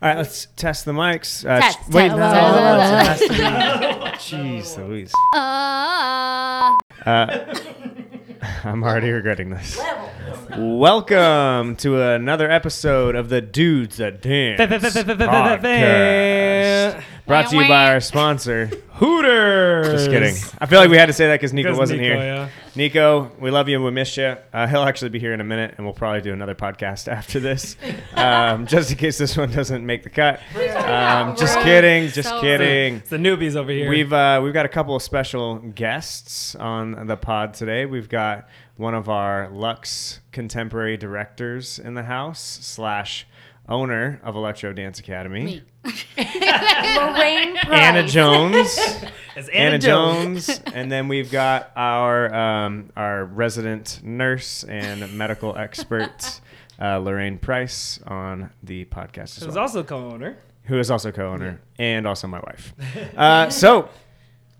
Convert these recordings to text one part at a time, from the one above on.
All right, let's test the mics. Uh, Test, sh- wait, no, test, it has to be- Jeez Louise. Uh, Uh, I'm already regretting this. Welcome to another episode of the Dudes That Dance podcast. Brought to you by our sponsor, Hooters. Just kidding. I feel like we had to say that because Nico 'Cause wasn't Nico, here. yeah. Nico, we love you. We miss you. Uh, he'll actually be here in a minute, and we'll probably do another podcast after this, um, just in case this one doesn't make the cut. Um, just kidding. Just so- kidding. It's the newbies over here. We've uh, we've got a couple of special guests on the pod today. We've got one of our Lux contemporary directors in the house slash owner of Electro Dance Academy, me. Lorraine Price. Anna Jones. It's Anna, Jones, and then we've got our um, our resident nurse and medical expert uh, Lorraine Price on the podcast as Who's well, also co-owner. who is also co-owner and also my wife. Uh, so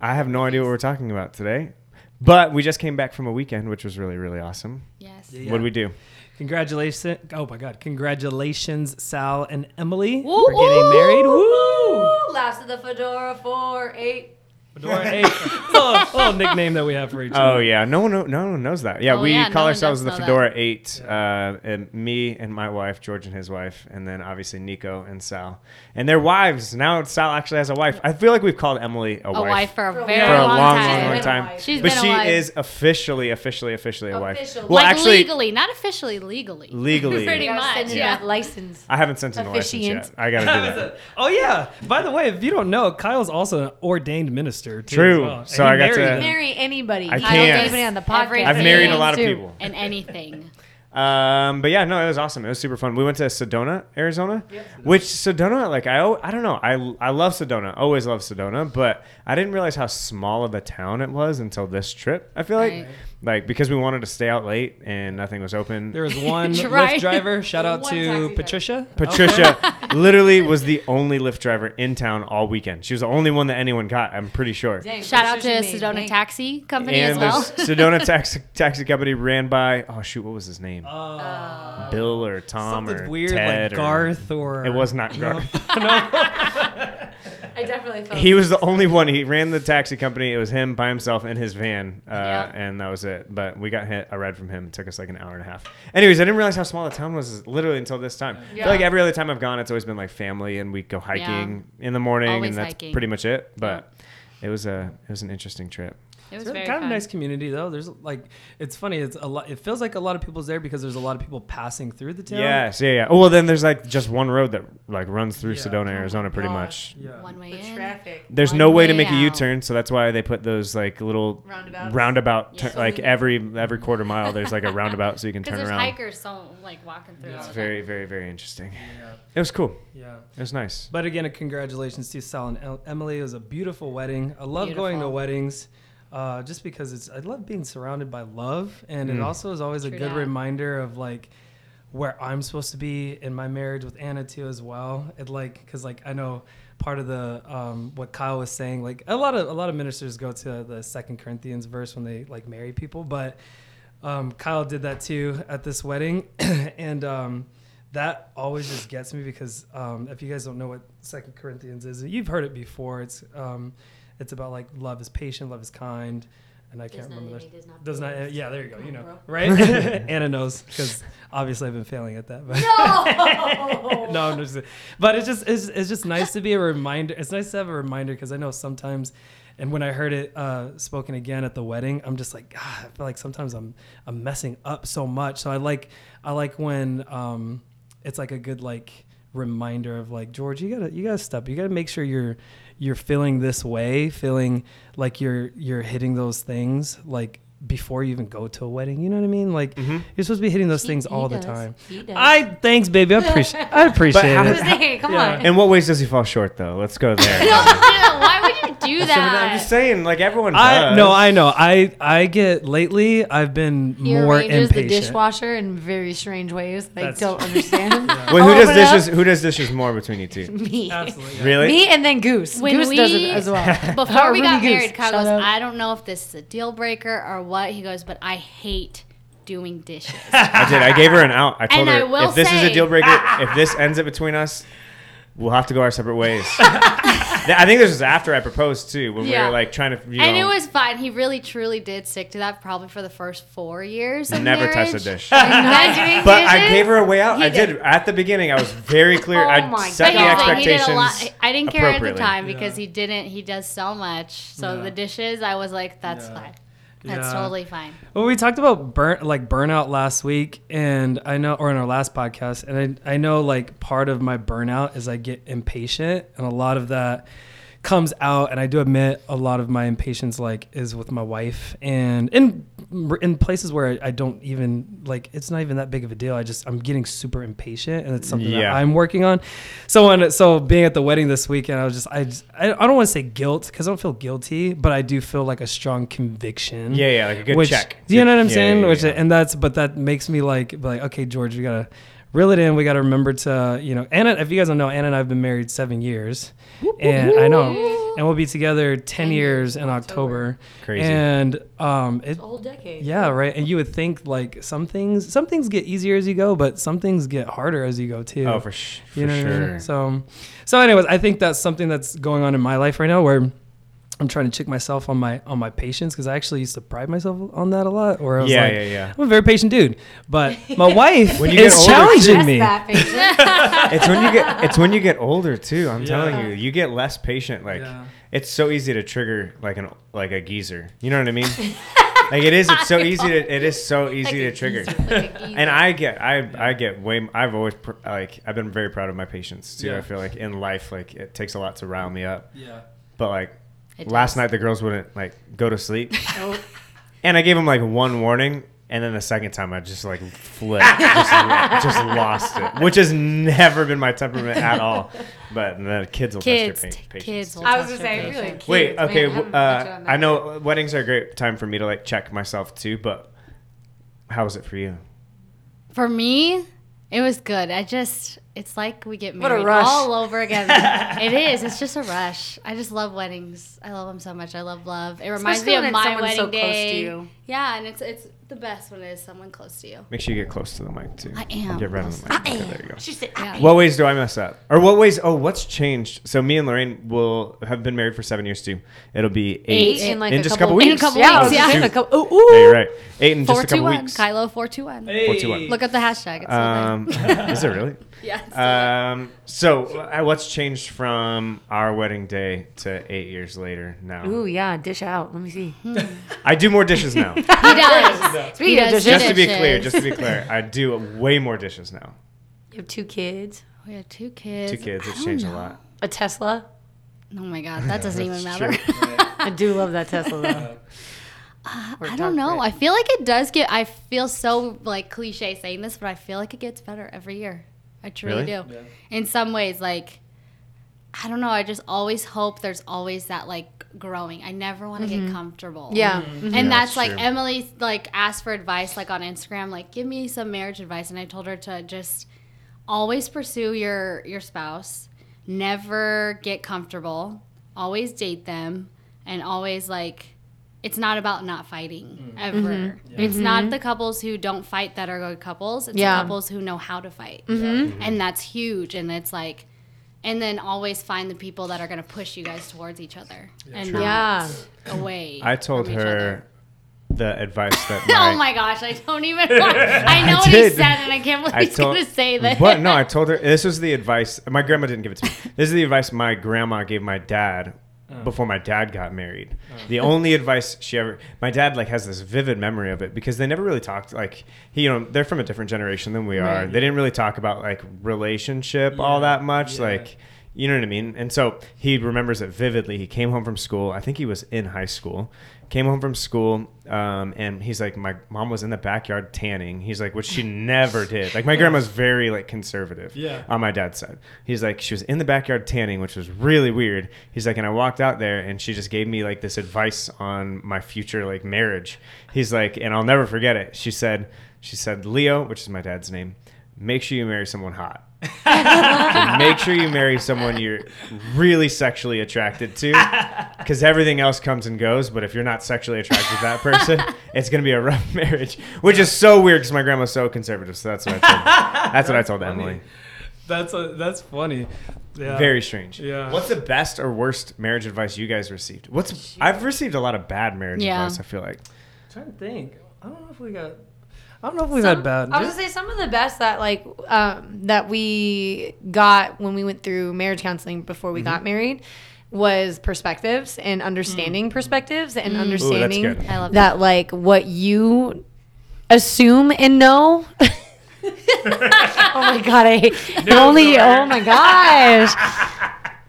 I have no idea what we're talking about today, but we just came back from a weekend, which was really really awesome. Yes. Yeah. What did we do? Congratulations! Oh my God! Congratulations, Sal and Emily, for getting married. Woo! Last of the Fedora 4 8. Fedora eight. It's a little, little nickname that we have for each other. Oh yeah, no one no, no one knows that. Yeah, Oh, we yeah, no call one ourselves does the know that. Fedora Eight. Uh, and me and my wife, George and his wife, and then obviously Nico and Sal and their wives. Now Sal actually has a wife. I feel like we've called Emily a, A wife for a very for a long, long, long, time. long time. She's but been a she wife. is officially, officially, officially a wife. Official. Well, like actually, legally, not officially, legally. legally, Pretty much, send yeah. that license. I haven't sent in a license Officiant. yet. I gotta do that. Oh yeah. By the way, if you don't know, Kyle's also an ordained minister. Too, True. Well. So I got married to- them. Marry anybody. I Not can't. Anybody on the podcast. I've married a lot of people. and anything. Um, but yeah, no, it was awesome. It was super fun. We went to Sedona, Arizona, which Sedona, like I, I don't know, I, I love Sedona, always love Sedona, but I didn't realize how small of a town it was until this trip. I feel like, Right. like because we wanted to stay out late and nothing was open. There was one Right. Lyft driver. Shout out One to taxi driver. Patricia. Patricia literally was the only Lyft driver in town all weekend. She was the only one that anyone got. I'm pretty sure. Dang, Shout out to Patricia made Sedona bank. Taxi Company And as well. there's Sedona taxi taxi company ran by. Oh shoot, what was his name? Uh, Bill or Tom something or weird Ted like or- Garth or It was not Garth. I definitely felt he was the only one. He ran the taxi company. It was him by himself in his van, uh, Yeah. and that was it. But we got hit a ride from him. It took us like an hour and a half. Anyways, I didn't realize how small the town was literally until this time. I Yeah. feel like every other time I've gone, it's always been like family, and we go hiking in the morning, Always and that's hiking. pretty much it. But it was a it was an interesting trip. It was It's very kind of a nice community though. There's like, it's funny. It's a lot. It feels like a lot of people's there because there's a lot of people passing through the town. Yes, yeah, yeah. Oh well, then there's like just one road that like runs through Yeah. Sedona, Oh Arizona, pretty gosh. much. Yeah. One way the in. traffic. There's One no way to make a out. U-turn, so that's why they put those like little Roundabouts. roundabout, Yeah. tur- like every every quarter mile. There's like a roundabout, so you can Because turn there's around. hikers so like walking through. Yeah. It's very, very, very interesting. Yeah. It was cool. Yeah. It was nice. But again, congratulations to Sal and El- Emily. It was a beautiful wedding. I love going to weddings, uh, just because it's. I love being surrounded by love, and it Mm. also is always a good that. reminder of like where I'm supposed to be in my marriage with Anna too as well. It like because like I know part of the um, what Kyle was saying. Like a lot of a lot of ministers go to the Second Corinthians verse when they like marry people, but um, Kyle did that too at this wedding, and um, that always just gets me because um, if you guys don't know what Second Corinthians is, you've heard it before. It's um, it's about like love is patient, love is kind, and I can't not remember. envy, does not Does not. boast. Yeah, there you go. You know, Bro. right? Anna knows because obviously I've been failing at that. But No. no, I'm just, but it's just it's, it's just nice to be a reminder. It's nice to have a reminder because I know sometimes, and when I heard it uh, spoken again at the wedding, I'm just like, God, I feel like sometimes I'm I'm messing up so much. So I like I like when um, it's like a good like reminder of like George, you gotta you gotta step, you gotta make sure you're you're feeling this way, feeling like you're you're hitting those things like before you even go to a wedding. You know what I mean? Like Mm-hmm. you're supposed to be hitting those He- things he all the time. He does. I thanks, baby. I appreciate. I appreciate how it. does- Hey, come Yeah. on. In what ways does he fall short, though? Let's go there. No, why would you do So, that? I'm just saying, like everyone does. I no, I know. I I get lately. I've been He more arranges the dishwasher in very strange ways. Like, That's- don't understand him. Wait, I'll who does open it up. dishes? Who does dishes more between you two? Me. Absolutely. Really? Me and then Goose. When Goose we- does it as well. Before we got Goose. married, Kyle Shout goes, out. I don't know if this is a deal breaker or what. He goes, but I hate doing dishes. I did. I gave her an out. I told And I her will if this is a deal breaker, if this ends it between us, we'll have to go our separate ways. I think this was after I proposed too, when we were like trying to. You and know, it was fine. He really truly did stick to that probably for the first four years. Of never touch marriage. a dish. Doing But I gave her a way out. He I did. at the beginning. I was very clear. Oh I my set But the here's the he did a expectations. lot. I didn't care at the time because Yeah. he didn't. He does so much. So Yeah. the dishes, I was like, that's Yeah. fine. That's Yeah. totally fine. Well, we talked about burn like burnout last week, and I know, or in our last podcast, and I I know like part of my burnout is I get impatient, and a lot of that comes out, and I do admit a lot of my impatience like is with my wife, and in in places where I, don't even like it's not even that big of a deal. I just I'm getting super impatient, and it's something that I'm working on. So when so being at the wedding this weekend, I was just I just, I, I don't want to say guilt because I don't feel guilty, but I do feel like a strong conviction Yeah, yeah, like a good which, check. You know what I'm Yeah, saying? yeah, yeah, which yeah. and that's but that makes me like like okay, George, we gotta reel it in. We gotta remember to you know Anna. If you guys don't know, Anna and I have been married seven years, and I know, and we'll be together ten years in October. Crazy. And um, it A whole decade. yeah, right. And you would think like some things some things get easier as you go, but some things get harder as you go too. Oh, for, sh- for You know what I mean? sure. So, so anyways, I think that's something that's going on in my life right now where I'm trying to check myself on my on my patience because I actually used to pride myself on that a lot. Or I was Yeah, like, yeah, yeah. I'm a very patient dude, but my wife When you get is older, challenging me. it's when you get it's when you get older too. I'm Yeah. telling you, you get less patient. Like Yeah. it's so easy to trigger like an like a geezer. You know what I mean? like it is. It's so easy to. It is so easy to trigger. And I get, I, I get way. I've always pr- like, I've been very proud of my patience too. Yeah. I feel like in life, like it takes a lot to rile me up. Yeah. But like It last does. night, the girls wouldn't like go to sleep, and I gave them like one warning, and then the second time I just like flipped, just, just lost it, which has never been my temperament at all. But the kids will Kids, test your pa- patience. kids. Will I was test gonna your say, I feel like patience. Wait, kids, okay. man, w- I'm not uh, doing I know weddings are a great time for me to like check myself too, but how was it for you? For me, it was good. I just, it's like we get married all over again. it is. It's just a rush. I just love weddings. I love them so much. I love love. It reminds me of my wedding so close to day. you. Yeah, and it's it's the best when it is someone close to you. Make sure you get close to the mic too. I am Get right on the mic. the Okay, mic. there you go. She said, Yeah. What ways do I mess up? Or what ways? Oh, what's changed? So me and Lorraine will have been married for seven years too. It'll be eight, eight in like in a just a couple, couple In a weeks. couple Yeah, weeks, gonna yeah. say, a couple. Ooh, Yeah, ooh. you're right. Eight in just Four a two couple one. weeks. Kylo four two one. Four, two, one. Look at the hashtag. It's still Um, is it really? there. Yeah. it's still Um, so uh, what's changed from our wedding day to eight years later now? Ooh, yeah, dish out. Let me see. I do more dishes now. he does. Speaking He of does dishes, just to be clear, just to be clear, I do way more dishes now. you have two kids, We have two kids. Two kids, it's don't changed a lot. a Tesla. Oh my god, that doesn't even matter. I do love that Tesla though. Or I don't know. red. I feel like it does get. I feel so like cliche saying this, but I feel like it gets better every year. I truly Really? do. In some ways, like I don't know. I just always hope there's always that like growing. I never want to get mm-hmm. comfortable. Yeah. Mm-hmm. Mm-hmm. And Yeah, that's that's like true. Emily like asked for advice like on Instagram, like give me some marriage advice, and I told her to just always pursue your your spouse, never get comfortable, always date them, and always like it's not about not fighting mm. ever. Mm-hmm. It's not mm-hmm. the couples who don't fight that are good couples. It's Yeah. the couples who know how to fight, mm-hmm. and that's huge. And it's like. And then always find the people that are going to push you guys towards each other and not Yeah. away. I told from each other. her the advice that oh my, oh my gosh, I don't even. I know I what he did. said, and I can't believe I he's told- going to say this. but No, I told her this was the advice. My grandma didn't give it to me. This is the advice my grandma gave my dad Oh. before my dad got married. Oh. The only advice she ever. My dad like has this vivid memory of it because they never really talked. Like he, you know, they're from a different generation than we are. Right. They didn't really talk about like relationship all that much. yeah. Like. You know what I mean? And so he remembers it vividly. He came home from school. I think he was in high school. Came home from school, um, and he's like, my mom was in the backyard tanning. He's like, which she never did. Like my grandma's very like conservative. Yeah. On my dad's side, he's like, she was in the backyard tanning, which was really weird. He's like, and I walked out there, and she just gave me like this advice on my future like marriage. He's like, and I'll never forget it. She said, she said, Leo, which is my dad's name, make sure you marry someone hot. And make sure you marry someone you're really sexually attracted to because everything else comes and goes but if you're not sexually attracted to that person it's going to be a rough marriage which is so weird because my grandma's so conservative so that's what i told that's what i told funny. emily That's a, that's funny. Yeah. Very strange. Yeah. What's the best or worst marriage advice you guys received? What's I've received a lot of bad marriage Yeah. advice. I feel like. trying to think. I don't know if we got. I don't know if we've Some- had bad. I was gonna say some of the best that like um, that we got when we went through marriage counseling before Mm-hmm. we got married was perspectives and understanding perspectives and Mm. understanding good. I love that like what you assume and know. oh my god, I hate only. Oh my gosh,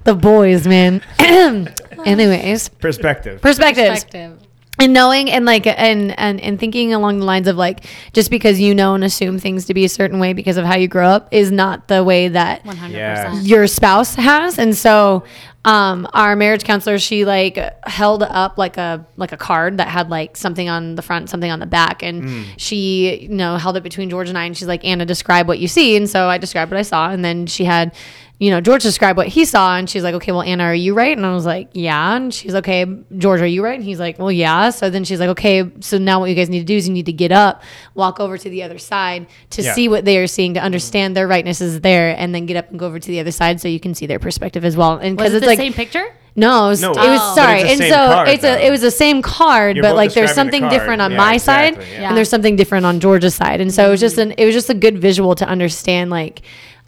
the boys, man. Anyways, Perspective. perspectives Perspective. And knowing and like and, and and thinking along the lines of like just because you know and assume things to be a certain way because of how you grow up is not the way that 100%. Yeah. your spouse has. And so um our marriage counselor she like held up like a like a card that had like something on the front something on the back. And she you know held it between george and i. And she's like anna describe what you see. And so i described what i saw. And then she had you know george described what he saw and she's like okay well anna are you right and i was like yeah and she's like, okay george are you right and he's like well yeah so then she's like okay so now what you guys need to do is you need to get up walk over to the other side to Yeah. see what they are seeing to understand their rightness is there and then get up and go over to the other side so you can see their perspective as well and Was because it it's the like same picture? no, it was, No, it was Oh. sorry, it's the and same so card, it's though. a it was the same card, You're but both like there's describing the something card. different on Yeah, my exactly, side, yeah. and there's something different on George's side, and so it was just an it was just a good visual to understand like.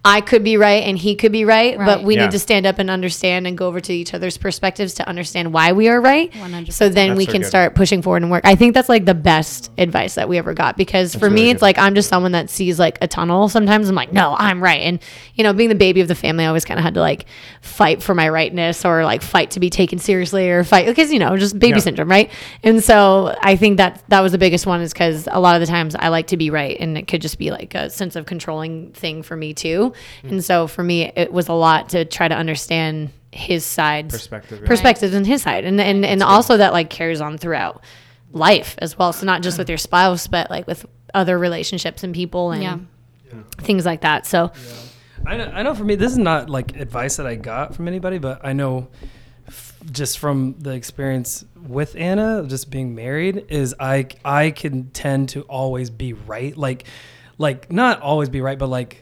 I could be right and he could be right, but we Yeah. need to stand up and understand and go over to each other's perspectives to understand why we are right. 100%. So then That's we can good. start pushing forward and work. I think that's like the best advice that we ever got because for me, really it's like I'm just someone that sees like a tunnel. Sometimes I'm like, no, I'm right. And, you know, being the baby of the family, I always kind of had to like fight for my rightness or like fight to be taken seriously or fight because, you know, just baby Yeah. syndrome, right? And so I think that that was the biggest one is because a lot of the times I like to be right and it could just be like a sense of controlling thing for me too. Mm. And so for me, it was a lot to try to understand his side Perspective, yeah. perspectives and his side. And and, and also that like carries on throughout life as well. So not just with your spouse but like with other relationships and people and Yeah. things like that. So I know, I know for me, this is not like advice that I got from anybody, but I know f- just from the experience with Anna, just being married, is I I can tend to always be right, like like not always be right, but like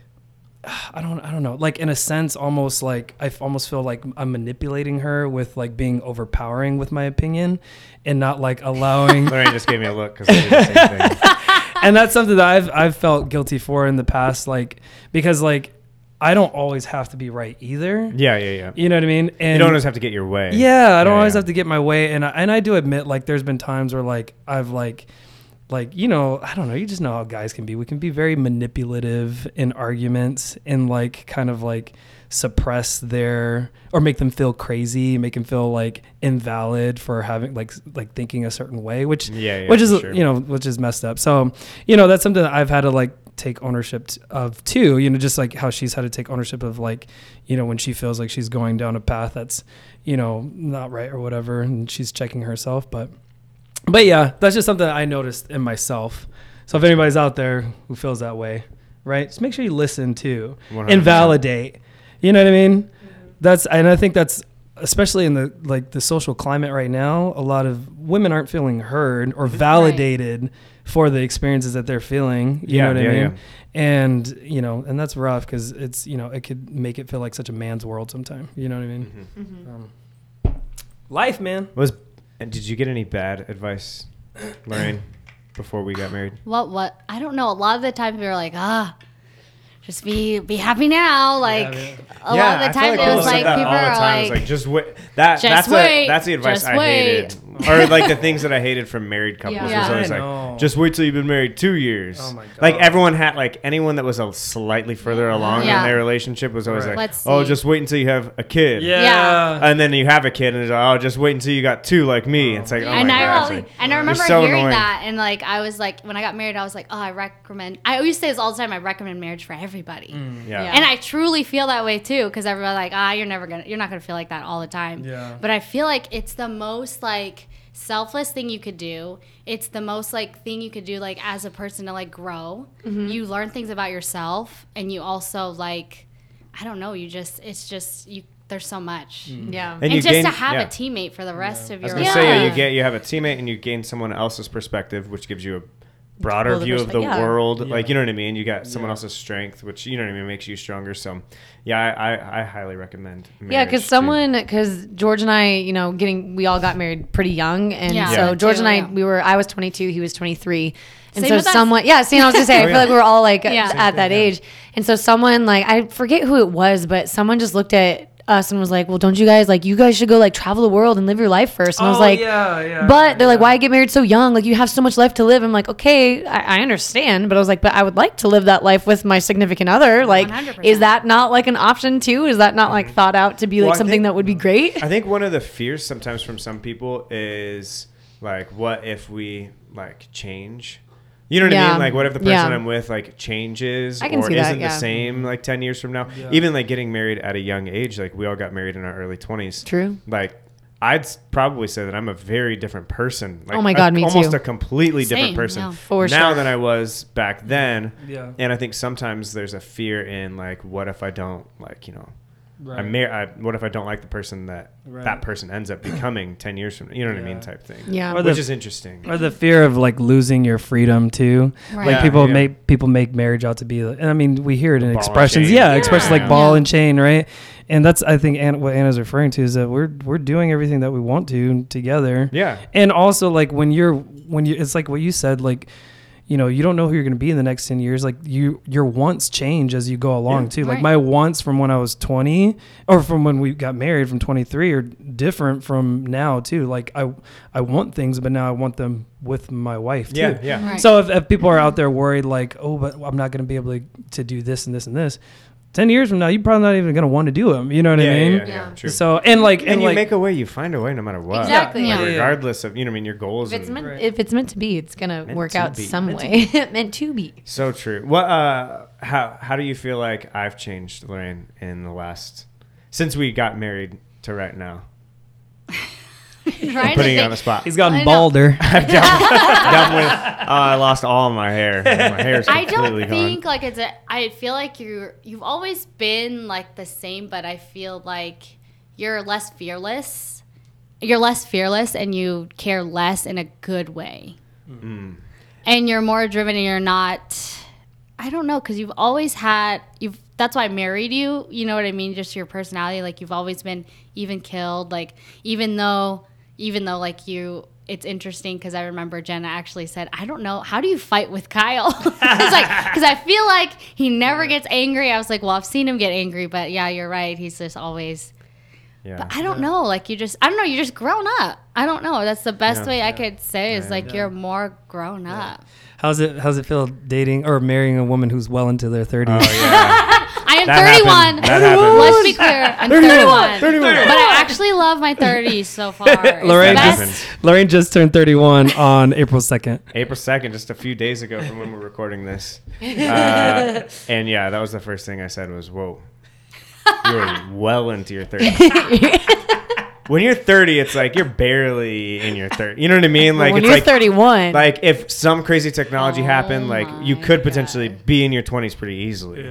I don't I don't know, like in a sense, almost like I almost feel like I'm manipulating her with like being overpowering with my opinion, and not like allowing Lorraine just gave me a look because I did the same thing. and that's something that I've I've felt guilty for in the past, like because like I don't always have to be right either. Yeah, yeah, yeah. You know what I mean? And You don't always have to get your way. yeah, I don't always yeah. have to get my way, and I, and I do admit like there's been times where like I've like like you know I don't know you just know how guys can be. We can be very manipulative in arguments and like kind of like suppress their or make them feel crazy, make them feel like invalid for having like like thinking a certain way, which Yeah, yeah, which is sure. you know which is messed up. So you know that's something that I've had to like take ownership t- of too. You know, just like how she's had to take ownership of like you know when she feels like she's going down a path that's you know not right or whatever, and she's checking herself. But but yeah, that's just something that I noticed in myself. So if anybody's out there who feels that way, right, just make sure you listen too 100%. and validate. You know what I mean? That's and I think that's especially in the like the social climate right now. A lot of women aren't feeling heard or validated for the experiences that they're feeling. You Yeah, know what yeah, I mean? yeah. And you know, and that's rough because it's you know it could make it feel like such a man's world sometime. You know what I mean? Mm-hmm. Um, life, man. Was and did you get any bad advice, Lorraine, before we got married? What? What? I don't know. A lot of the time, people were like, ah, just be be happy now. Like man. a lot of the I time, people it was like people are like, like just wait. That Just that's wait, the that's the advice just I hated, or like the things that I hated from married couples. Yeah. Was always I like, know. just wait till you've been married two years. Oh my god! Like everyone had like anyone that was a slightly further along Yeah. in their relationship was always Right. like, Let's oh, see. just wait until you have a kid. Yeah. Yeah. And then you have a kid, and it's like, oh, just wait until you got two like me. It's like, oh and my I gosh, really, like, and I remember so hearing annoying. that, and like I was like, when I got married, I was like, oh, I recommend. I always say this all the time. I recommend marriage for everybody, Yeah. and I truly feel that way too. Because everybody's like, ah, you're never gonna, you're not gonna feel like that all the time. Yeah. But I feel like it's the most like selfless thing you could do. It's the most like thing you could do like as a person to like grow. Mm-hmm. You learn things about yourself, and you also like, I don't know. You just, it's just you. There's so much. Mm. yeah And And, you just gain- to have yeah. a teammate for the rest of I was your gonna life. say yeah, you get you have a teammate and you gain someone else's perspective, which gives you a broader view of the yeah. world. Yeah. Like you know what I mean. You got someone Yeah. else's strength, which you know what I mean makes you stronger. So, yeah, I, I, I highly recommend. Yeah, because someone, because George and I, you know, getting, we all got married pretty young, and Yeah. so Yeah. George and I, yeah. we were, I was 22, he was 23, and Same so with us. someone, yeah, see, I was gonna say, oh, I Oh, feel yeah. like we were all like Yeah. at that age, and so someone like I forget who it was, but someone just looked at us and was like, "Well, don't you guys like you guys should go like travel the world and live your life first. And I was Oh, like, yeah, yeah. But they're like, why get married so young? Like you have so much life to live. I'm like, okay, I, I understand, but I was like, but I would like to live that life with my significant other. Like, 100%. is that not like an option too? Is that not like mm-hmm. thought out to be like I something think- that would be great? I think one of the fears sometimes from some people is like, what if we like change? You know what I mean? Like, what if the person Yeah. I'm with like changes I can or see that, isn't yeah. the same like ten years from now? Yeah. Even like getting married at a young age, like we all got married in our early twenties. True. Like, I'd probably say that I'm a very different person. Like, Oh my a- God, me almost too. a completely different person yeah. For now sure. than I was back then. Yeah. And I think sometimes there's a fear in like, what if I don't like, you know, Right. I mar- I, what if I don't like the person that Right. that person ends up becoming 10 years from you know what I mean type thing Yeah. Or the- which is interesting or the fear of like losing your freedom too. Right. Like Yeah, people yeah. make people make marriage out to be, like- and I mean we hear it in Ball expressions. Yeah, Yeah. expressions like ball Yeah. and chain, right? And that's I think Anna, what Anna's referring to is that we're we're doing everything that we want to together. yeah And also like when you're when you it's like what you said like you know you don't know who you're going to be in the next 10 years like you your wants change as you go along Yeah. too like my wants from when i was 20 or from when we got married from 23 are different from now too like i i want things but now i want them with my wife too yeah yeah Right. so if, if people are out there worried like oh but i'm not going to be able to, to do this and this and this 10 years from now you're probably not even going to want to do them you know what yeah, i mean yeah, yeah, Yeah. true so and like and, and you like make a way you find a way no matter what Exactly. Like, Yeah. Yeah, yeah. regardless of you know what I mean your goals If it's and- meant, Right. if it's meant to be, it's gonna work out be. some Meant to meant to be. so true what uh how how do you feel like I've changed Lorraine in the last since we got married to right now Trying I'm putting you on the spot he's gotten balder I've definitely, definitely oh, I lost all my hair my hair's I completely don't gone think like it's a. I feel like you you've always been like the same, but I feel like you're less fearless. You're less fearless, and you care less in a good way. Mm. And you're more driven, and you're not. I don't know, because you've always had you've. That's why I married you. You know what I mean? Just your personality. Like you've always been even killed. Like even though, even though like you. It's interesting because I remember Jenna actually said, "I don't know how do you fight with Kyle." it's like because I feel like he never gets angry. I was like, "Well, I've seen him get angry, but yeah, you're right. He's just always." yeah But I don't know. Like you just, I don't know. You're just grown up. I don't know. That's the best Yeah. way I could say is Yeah. like Yeah. you're more grown up. How's it how's it feel dating or marrying a woman who's well into their 30s? oh yeah I am That 31. happened. That happened. Let's be clear. I'm 31. 31. 31. But I actually love my 30s so far. It's Lorraine just- Lorraine just turned 31 on April 2nd. April 2nd, just a few days ago from when we're recording this. Uh, and yeah, that was the first thing I said was, whoa, you're well into your 30s. when you're 30, it's like you're barely in your 30s. You know what I mean? Like, when it's you're like, 31, like if some crazy technology Oh happened, like you my could potentially God. be in your 20s pretty easily.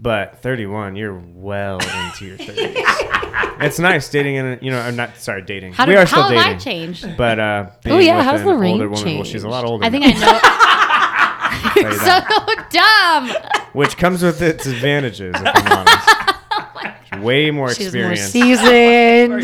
But 31, you're well into your 30s. it's nice dating in, you know, I'm not, sorry, dating. How, we did, are still how have dating. I changed? But uh, Oh, yeah, with how's an Lorraine older woman, well, she's a lot older. I think now. I know. You that. so dumb. which comes with its advantages. If I'm honest, way more she's more seasoned,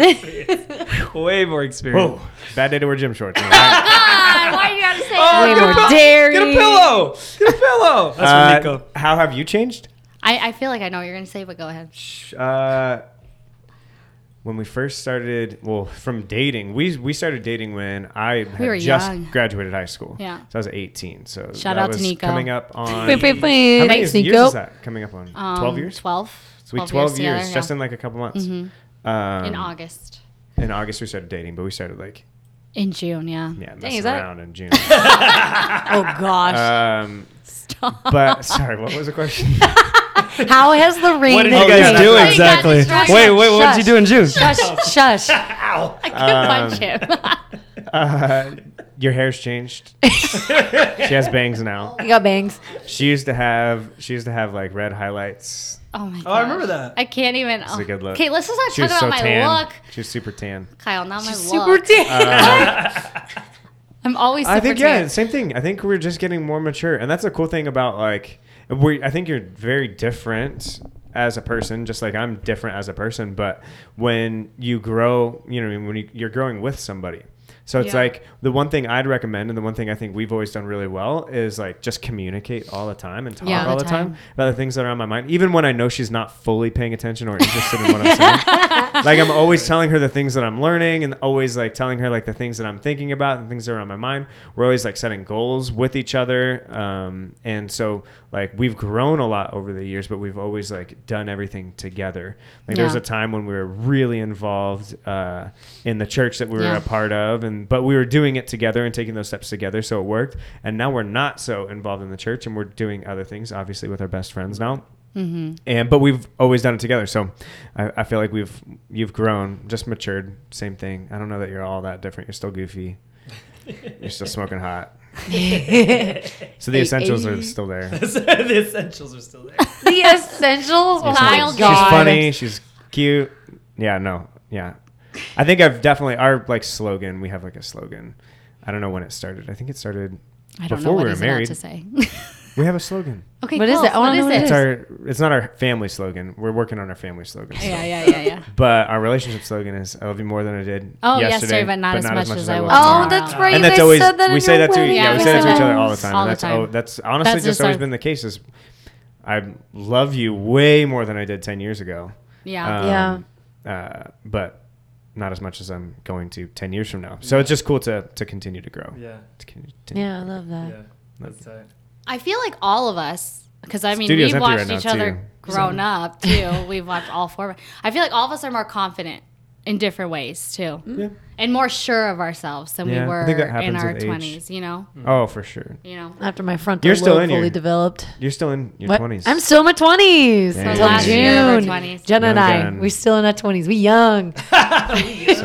Way more experience. Whoa, bad day to wear gym shorts. All right. God, why you gotta say way that? more dairy. Get a pillow. Get a pillow. That's Uh, from Nico. how have you changed? I, I feel like I know what you're gonna say, but go ahead. Uh, when we first started, well, from dating, we we started dating when I were just young. graduated high school. Yeah. so I was 18. So Shout that out to Nico. Coming up on Wait, wait, how many Thanks, years Nico. is that coming up on? Um, 12 years. 12. So we 12 years, together, just yeah. in like a couple months. Mhm. Um, in August. In August we started dating, but we started like In June, yeah. yeah, Dang, messing that- around in June. Oh gosh, um, Stop. but sorry, what was the question? how has the Lorraine? What did Oh, you guys do right. exactly? Shush, Wait, wait, what did you do in June? Shush, shush. I could Um, punch him. Uh, your hair's changed. she has bangs now. You got bangs. She used to have she used to have like red highlights. oh my god. Oh, I remember that. I can't even. It's a good look. Okay, let's just not She talk about so my tan. look. She was super tan. Kyle, not my look. Super tan. Um, I'm always. I super think yeah, same thing. I think we're just getting more mature, and that's a cool thing about like we. I think you're very different as a person, just like I'm different as a person. But when you grow, you know, when you, you're growing with somebody, so it's Yeah. like the one thing I'd recommend, and the one thing I think we've always done really well is like just communicate all the time and talk Yeah. all All the the time. time. about the things that are on my mind, even when I know she's not fully paying attention or interested in what I'm saying. like I'm always telling her the things that I'm learning, and always like telling her like the things that I'm thinking about and things that are on my mind. We're always like setting goals with each other, um, and so like we've grown a lot over the years, but we've always like done everything together. Like there was a time when we were really involved uh, in the church that we were Yeah. a part of, and but we were doing it together and taking those steps together, so it worked. And now we're not so involved in the church, and we're doing other things, obviously with our best friends now. Mm-hmm. And but we've always done it together, so I, I feel like we've you've grown, just matured. Same thing. I don't know that you're all that different. You're still goofy. You're still smoking hot. So the Hey, essentials are still there. the essentials are still there. the essentials. My Kyle She's god. funny. She's cute. Yeah, no, yeah. I think I've definitely our like slogan. We have like a slogan. I don't know when it started. I think it started I don't before know what we were he's married. about to say. We have a slogan. okay, What is cool. it? I wanna know is what it it? It's our. It's not our family slogan. We're working on our family slogan. Yeah, yeah, yeah, yeah. But our relationship slogan is "I love you more than I did Oh, yesterday, yesterday, but not as much as I will Oh, tomorrow. that's right. And you that's guys always said that we say that to wedding yeah, we Yeah, say that to each other all the time. All and the that's time. oh, that's honestly That's just just always been the case. Is I love you way more than I did ten years ago. Yeah. Um, Uh, but not as much as I'm going to ten years from now. So it's just cool to to continue to grow. Yeah. To continue to- Yeah, I love that. Yeah. That's tight. I feel like all of us, because I mean, Studio's we've watched right each other too. grown up too. We've watched all four. of I feel like all of us are more confident in different ways too, mm-hmm. Yeah. and more sure of ourselves than Yeah, we were in our twenties. You know, mm. Oh, for sure. you know. After my frontal You're still lobe in fully your- developed. You're still in your twenties. I'm still in my twenties. Yeah, Until yeah, Last year of our June. 20s. Jenna and I, gun. we're still in our twenties. We young.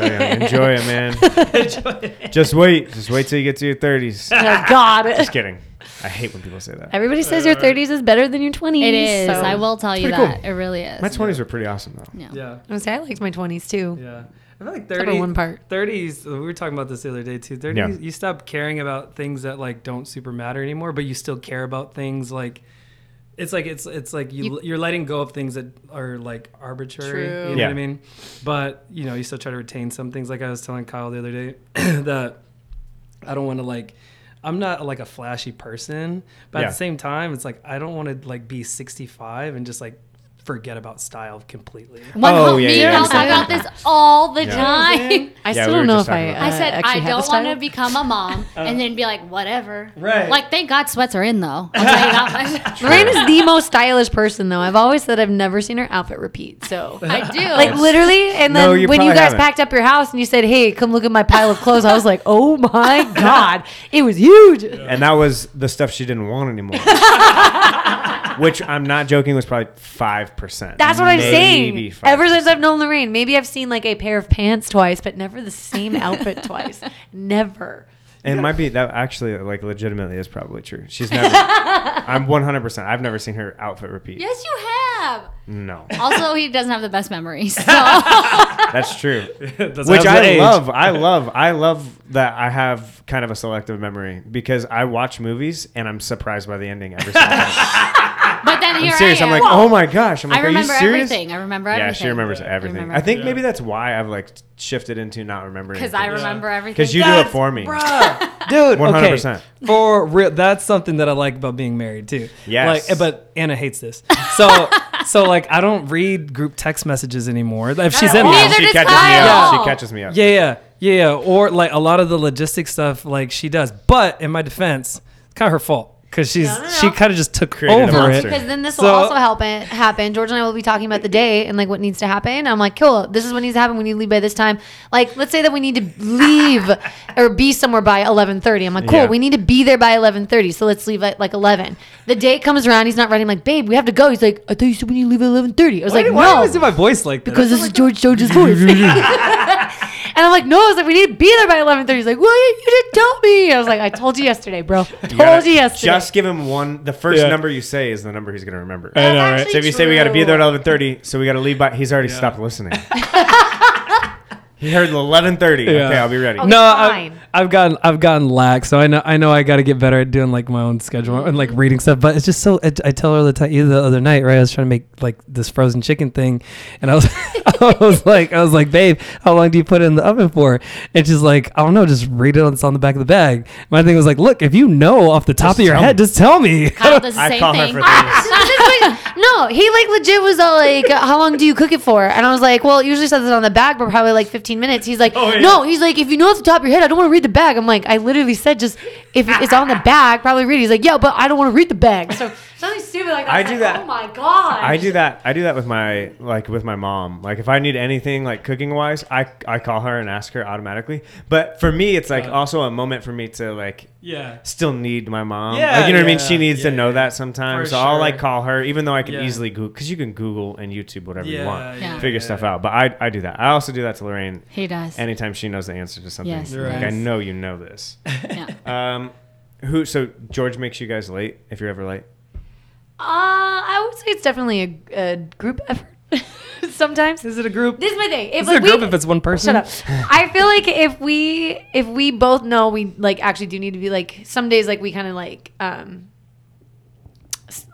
So, yeah, enjoy it, man. Just wait. Just wait till you get to your thirties. oh God. Just kidding. I hate when people say that. Everybody says your thirties is better than your twenties. It is. I will tell you pretty that cool. it really is. My twenties were pretty awesome though. yeah. Yeah. I was say I liked my twenties too. Yeah. I feel like Except 30, one part. 30s, we were talking about this the other day too. 30s, Yeah. you stop caring about things that like don't super matter anymore, but you still care about things like it's like it's it's like you, You- you are letting go of things that are like arbitrary. True. You know Yeah. what I mean? But you know, you still try to retain some things. Like I was telling Kyle the other day that I don't want to like. I'm not like a flashy person, but Yeah. at the same time, it's like I don't want to like be 65 and just like forget about style completely. One Oh, oh, yeah, me yeah, I'll yeah. talk about this all the Yeah. time. I Yeah, still we don't know just if I. about Uh, I said I don't want to become a mom and then be like whatever. Right. Like thank God sweats are in though. I'll tell you that much. Lorraine is the most stylish person, though. I've always said I've never seen her outfit repeat. So, I do. like literally, and No, then you when you guys haven't. packed up your house and you said, "Hey, come look at my pile of clothes," I was like, "Oh my god, it was huge." And that was the stuff she didn't want anymore. Which I'm not joking was probably five percent. That's what I'm saying. Ever since I've known Lorraine, maybe I've seen like a pair of pants twice, but never the same outfit twice. Never. And it might be that actually like legitimately is probably true. She's never I'm 100 percent I've never seen her outfit repeat. yes, you have. No. Also, he doesn't have the best memories. So That's true. That's Which I age. love. I love. I love that I have kind of a selective memory because I watch movies and I'm surprised by the ending every single time. but then here I'm serious. I I'm am. like, oh my gosh. I'm like, I are you remember serious? everything. I remember everything. Yeah, she remembers everything. remember I think everything. maybe that's why I've like shifted into not remembering. because I remember everything. Because you do it for me. Bruh. Dude, 100%. Okay. For real, that's something that I like about being married too. Yes. Like, eh, but Anna hates this. So, so like, I don't read group text messages anymore. If she's in Neither them. she does catches me Kyle. up. She catches me up. Yeah, yeah, yeah, yeah. Or like a lot of the logistic stuff, like she does. But in my defense, it's kind of her fault because she's No, no, no. she kind of just took Created a over it. Because then this So- will also help it happen. George and I will be talking about the day and like what needs to happen. I'm like, cool, this is what needs to happen. We need to leave by this time. Like, let's say that we need to leave or be somewhere by 11:30. I'm like, cool, Yeah. we need to be there by 11:30. So let's leave at like 11. The date comes around, he's not ready. I'm like, babe, we have to go. He's like, I thought you said we need to leave at 11:30. I was Why, like, why do you no, always do my voice like that? because this is George George's voice. And I'm like, no, I was like, we need to be there by 11:30. He's like, well, you, you didn't tell me. I was like, I told you yesterday, bro. Told You you, gotta yesterday. Just give him one. The first Yeah. number you say is the number he's gonna remember. I know, right? So if you say we got to be there at true. eleven thirty, so we got to leave by. He's already Yeah. stopped listening. You heard eleven thirty. Yeah. Okay, I'll be ready. Okay. no, fine. I've, I've gotten I've gotten lax, so I know I know I got to get better at doing like my own schedule and like mm-hmm. reading stuff. But it's just so I, I tell her the time the other night, right? I was trying to make like this frozen chicken thing, and I was I was like I was like, babe, how long do you put it in the oven for? And she's like, I don't know, just read it on, it's on the back of the bag. My thing was like, look, if you know off the top Just of your head, me. just tell me. Kyle does the I same call her thing. no, he like legit was all like, "How long do you cook it for?" And I was like, "Well, it usually says it on the bag, but probably like 15 minutes." He's like, Oh, yeah. "No," he's like, "If you know off the top of your head, I don't want to read the bag." I'm like, "I literally said just if it's on the bag, probably read." it. He's like, "Yeah, but I don't want to read the bag." So something stupid like that. I It's do like, that. Oh my god. I do that. I do that with my like with my mom. Like if I need anything like cooking wise, I I call her and ask her automatically. But for me, it's like Uh. also a moment for me to like yeah. still need my mom. Yeah, like you know what I mean. She needs to know yeah. that sometimes. For so I'll like call her, even though I can Yeah. easily Google because you can Google and YouTube whatever you want, yeah, figure yeah. stuff out. But I I do that. I also do that to Lorraine. He does. Anytime she knows the answer to something, Yes, like Right. I know you know this. yeah. Um, who? So George makes you guys late if you're ever late. Uh, I would say it's definitely a, a group effort. Sometimes. Is it a group? This is my thing. If Is it a like, we- group if it's one person? Shut up. I feel like if we if we both know we like actually do need to be like some days like we kind of like um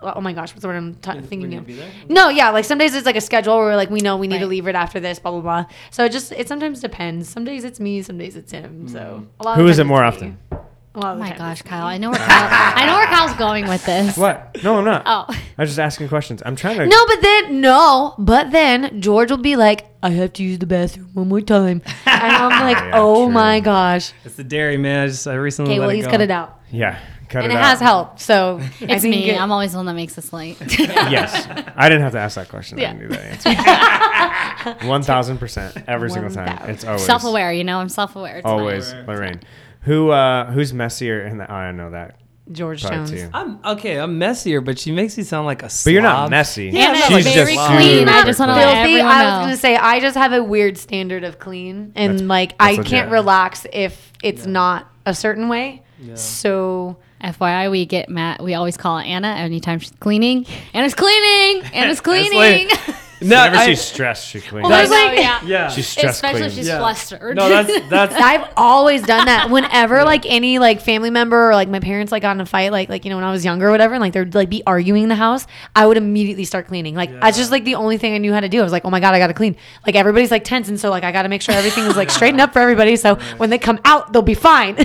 oh my gosh what's the word I'm t- thinking of to be there? no yeah like some days it's like a schedule where we're like we know we need to leave right after this blah blah blah so it just it sometimes depends some days it's me some days it's him so a lot of Who the is it more often? me. A Oh my times gosh. Kyle. I know where Kyle. I know where Kyle's going with this. What? No, I'm not. Oh. I was just asking questions. I'm trying to. No, but then no, but then George will be like, "I have to use the bathroom one more time," and I'm like, Yeah, "Oh true. my gosh!" It's the dairy man. I just I recently. Okay, let well it he's go. cut it out. Yeah, cut and it, it, out. has helped. So It's me. it- I'm always the one that makes us late. Yes, I didn't have to ask that question. Yeah. I knew that answer. One thousand percent every single time. 1000. It's always self-aware, you know. I'm self-aware. It's. Always Right. Lorraine. Who uh who's messier in the? Oh, I know that George part Jones. too. I'm okay. I'm messier, but she makes me sound like a. But you're not slob. messy. Yeah, Anna no, She's very just clean. super I just want to clean. let Filthy. everyone I was know. gonna say I just have a weird standard of clean, and That's- like that's I legit. can't relax if it's Yeah. not a certain way. Yeah. So FYI, we get Matt. We always call Anna anytime she's cleaning. Anna's cleaning. Anna's That's cleaning. like- No, Whenever I- she's stressed, she cleans. Well, there's I know, yeah. yeah. she's stressed Especially clean. if she's Yeah. flustered. No, that's that's I've always done that. Whenever like any like family member or like my parents like got in a fight, like like you know when I was younger or whatever, and like they'd like be arguing in the house, I would immediately start cleaning. Like Yeah. that's just like the only thing I knew how to do. I was like, oh my god, I gotta clean. Like everybody's like tense, and so like I gotta make sure everything is like straightened up for everybody. So when they come out, they'll be fine.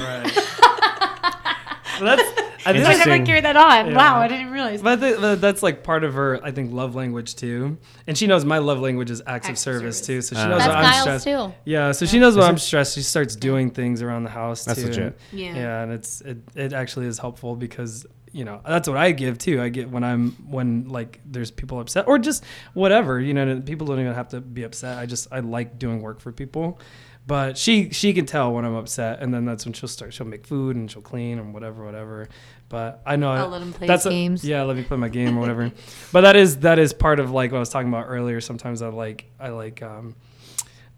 Well, that's. I think I that's, like carry that on. Yeah. Wow, I didn't even realize. but I think that's like part of her. I think love language too, and she knows my love language is acts, of Acts of service, service. too. So she Uh, knows That's when I'm Kyle's stressed. too. Yeah, so she knows when I'm stressed. She starts doing things around the house That's too. legit. Yeah. Yeah, and it's it, it actually is helpful because you know that's what I give too. I get when I'm when like there's people upset or just whatever. You know, people don't even have to be upset. I just I like doing work for people. But she she can tell when I'm upset, and then that's when she'll start. She'll make food and she'll clean and whatever, whatever. But I know I'll let him play that's his a- games. yeah, let me play my game or whatever. but that is that is part of like what I was talking about earlier. Sometimes I like I like um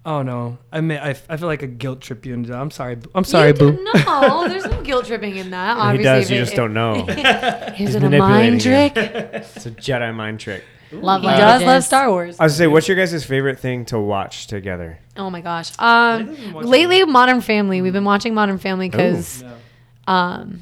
oh no I may I, I feel like a guilt trip you into that. I'm sorry I'm sorry You boo. No, there's no guilt tripping in that. he Obviously, does. You it- just don't know. Is He's it a manipulating mind you. trick? It's a Jedi mind trick. Love He languages. does love Star Wars. I was gonna say, what's your guys' favorite thing to watch together? Oh my gosh. Lately Um, we've lately Modern Family. We've been watching Modern Family because, Yeah. um,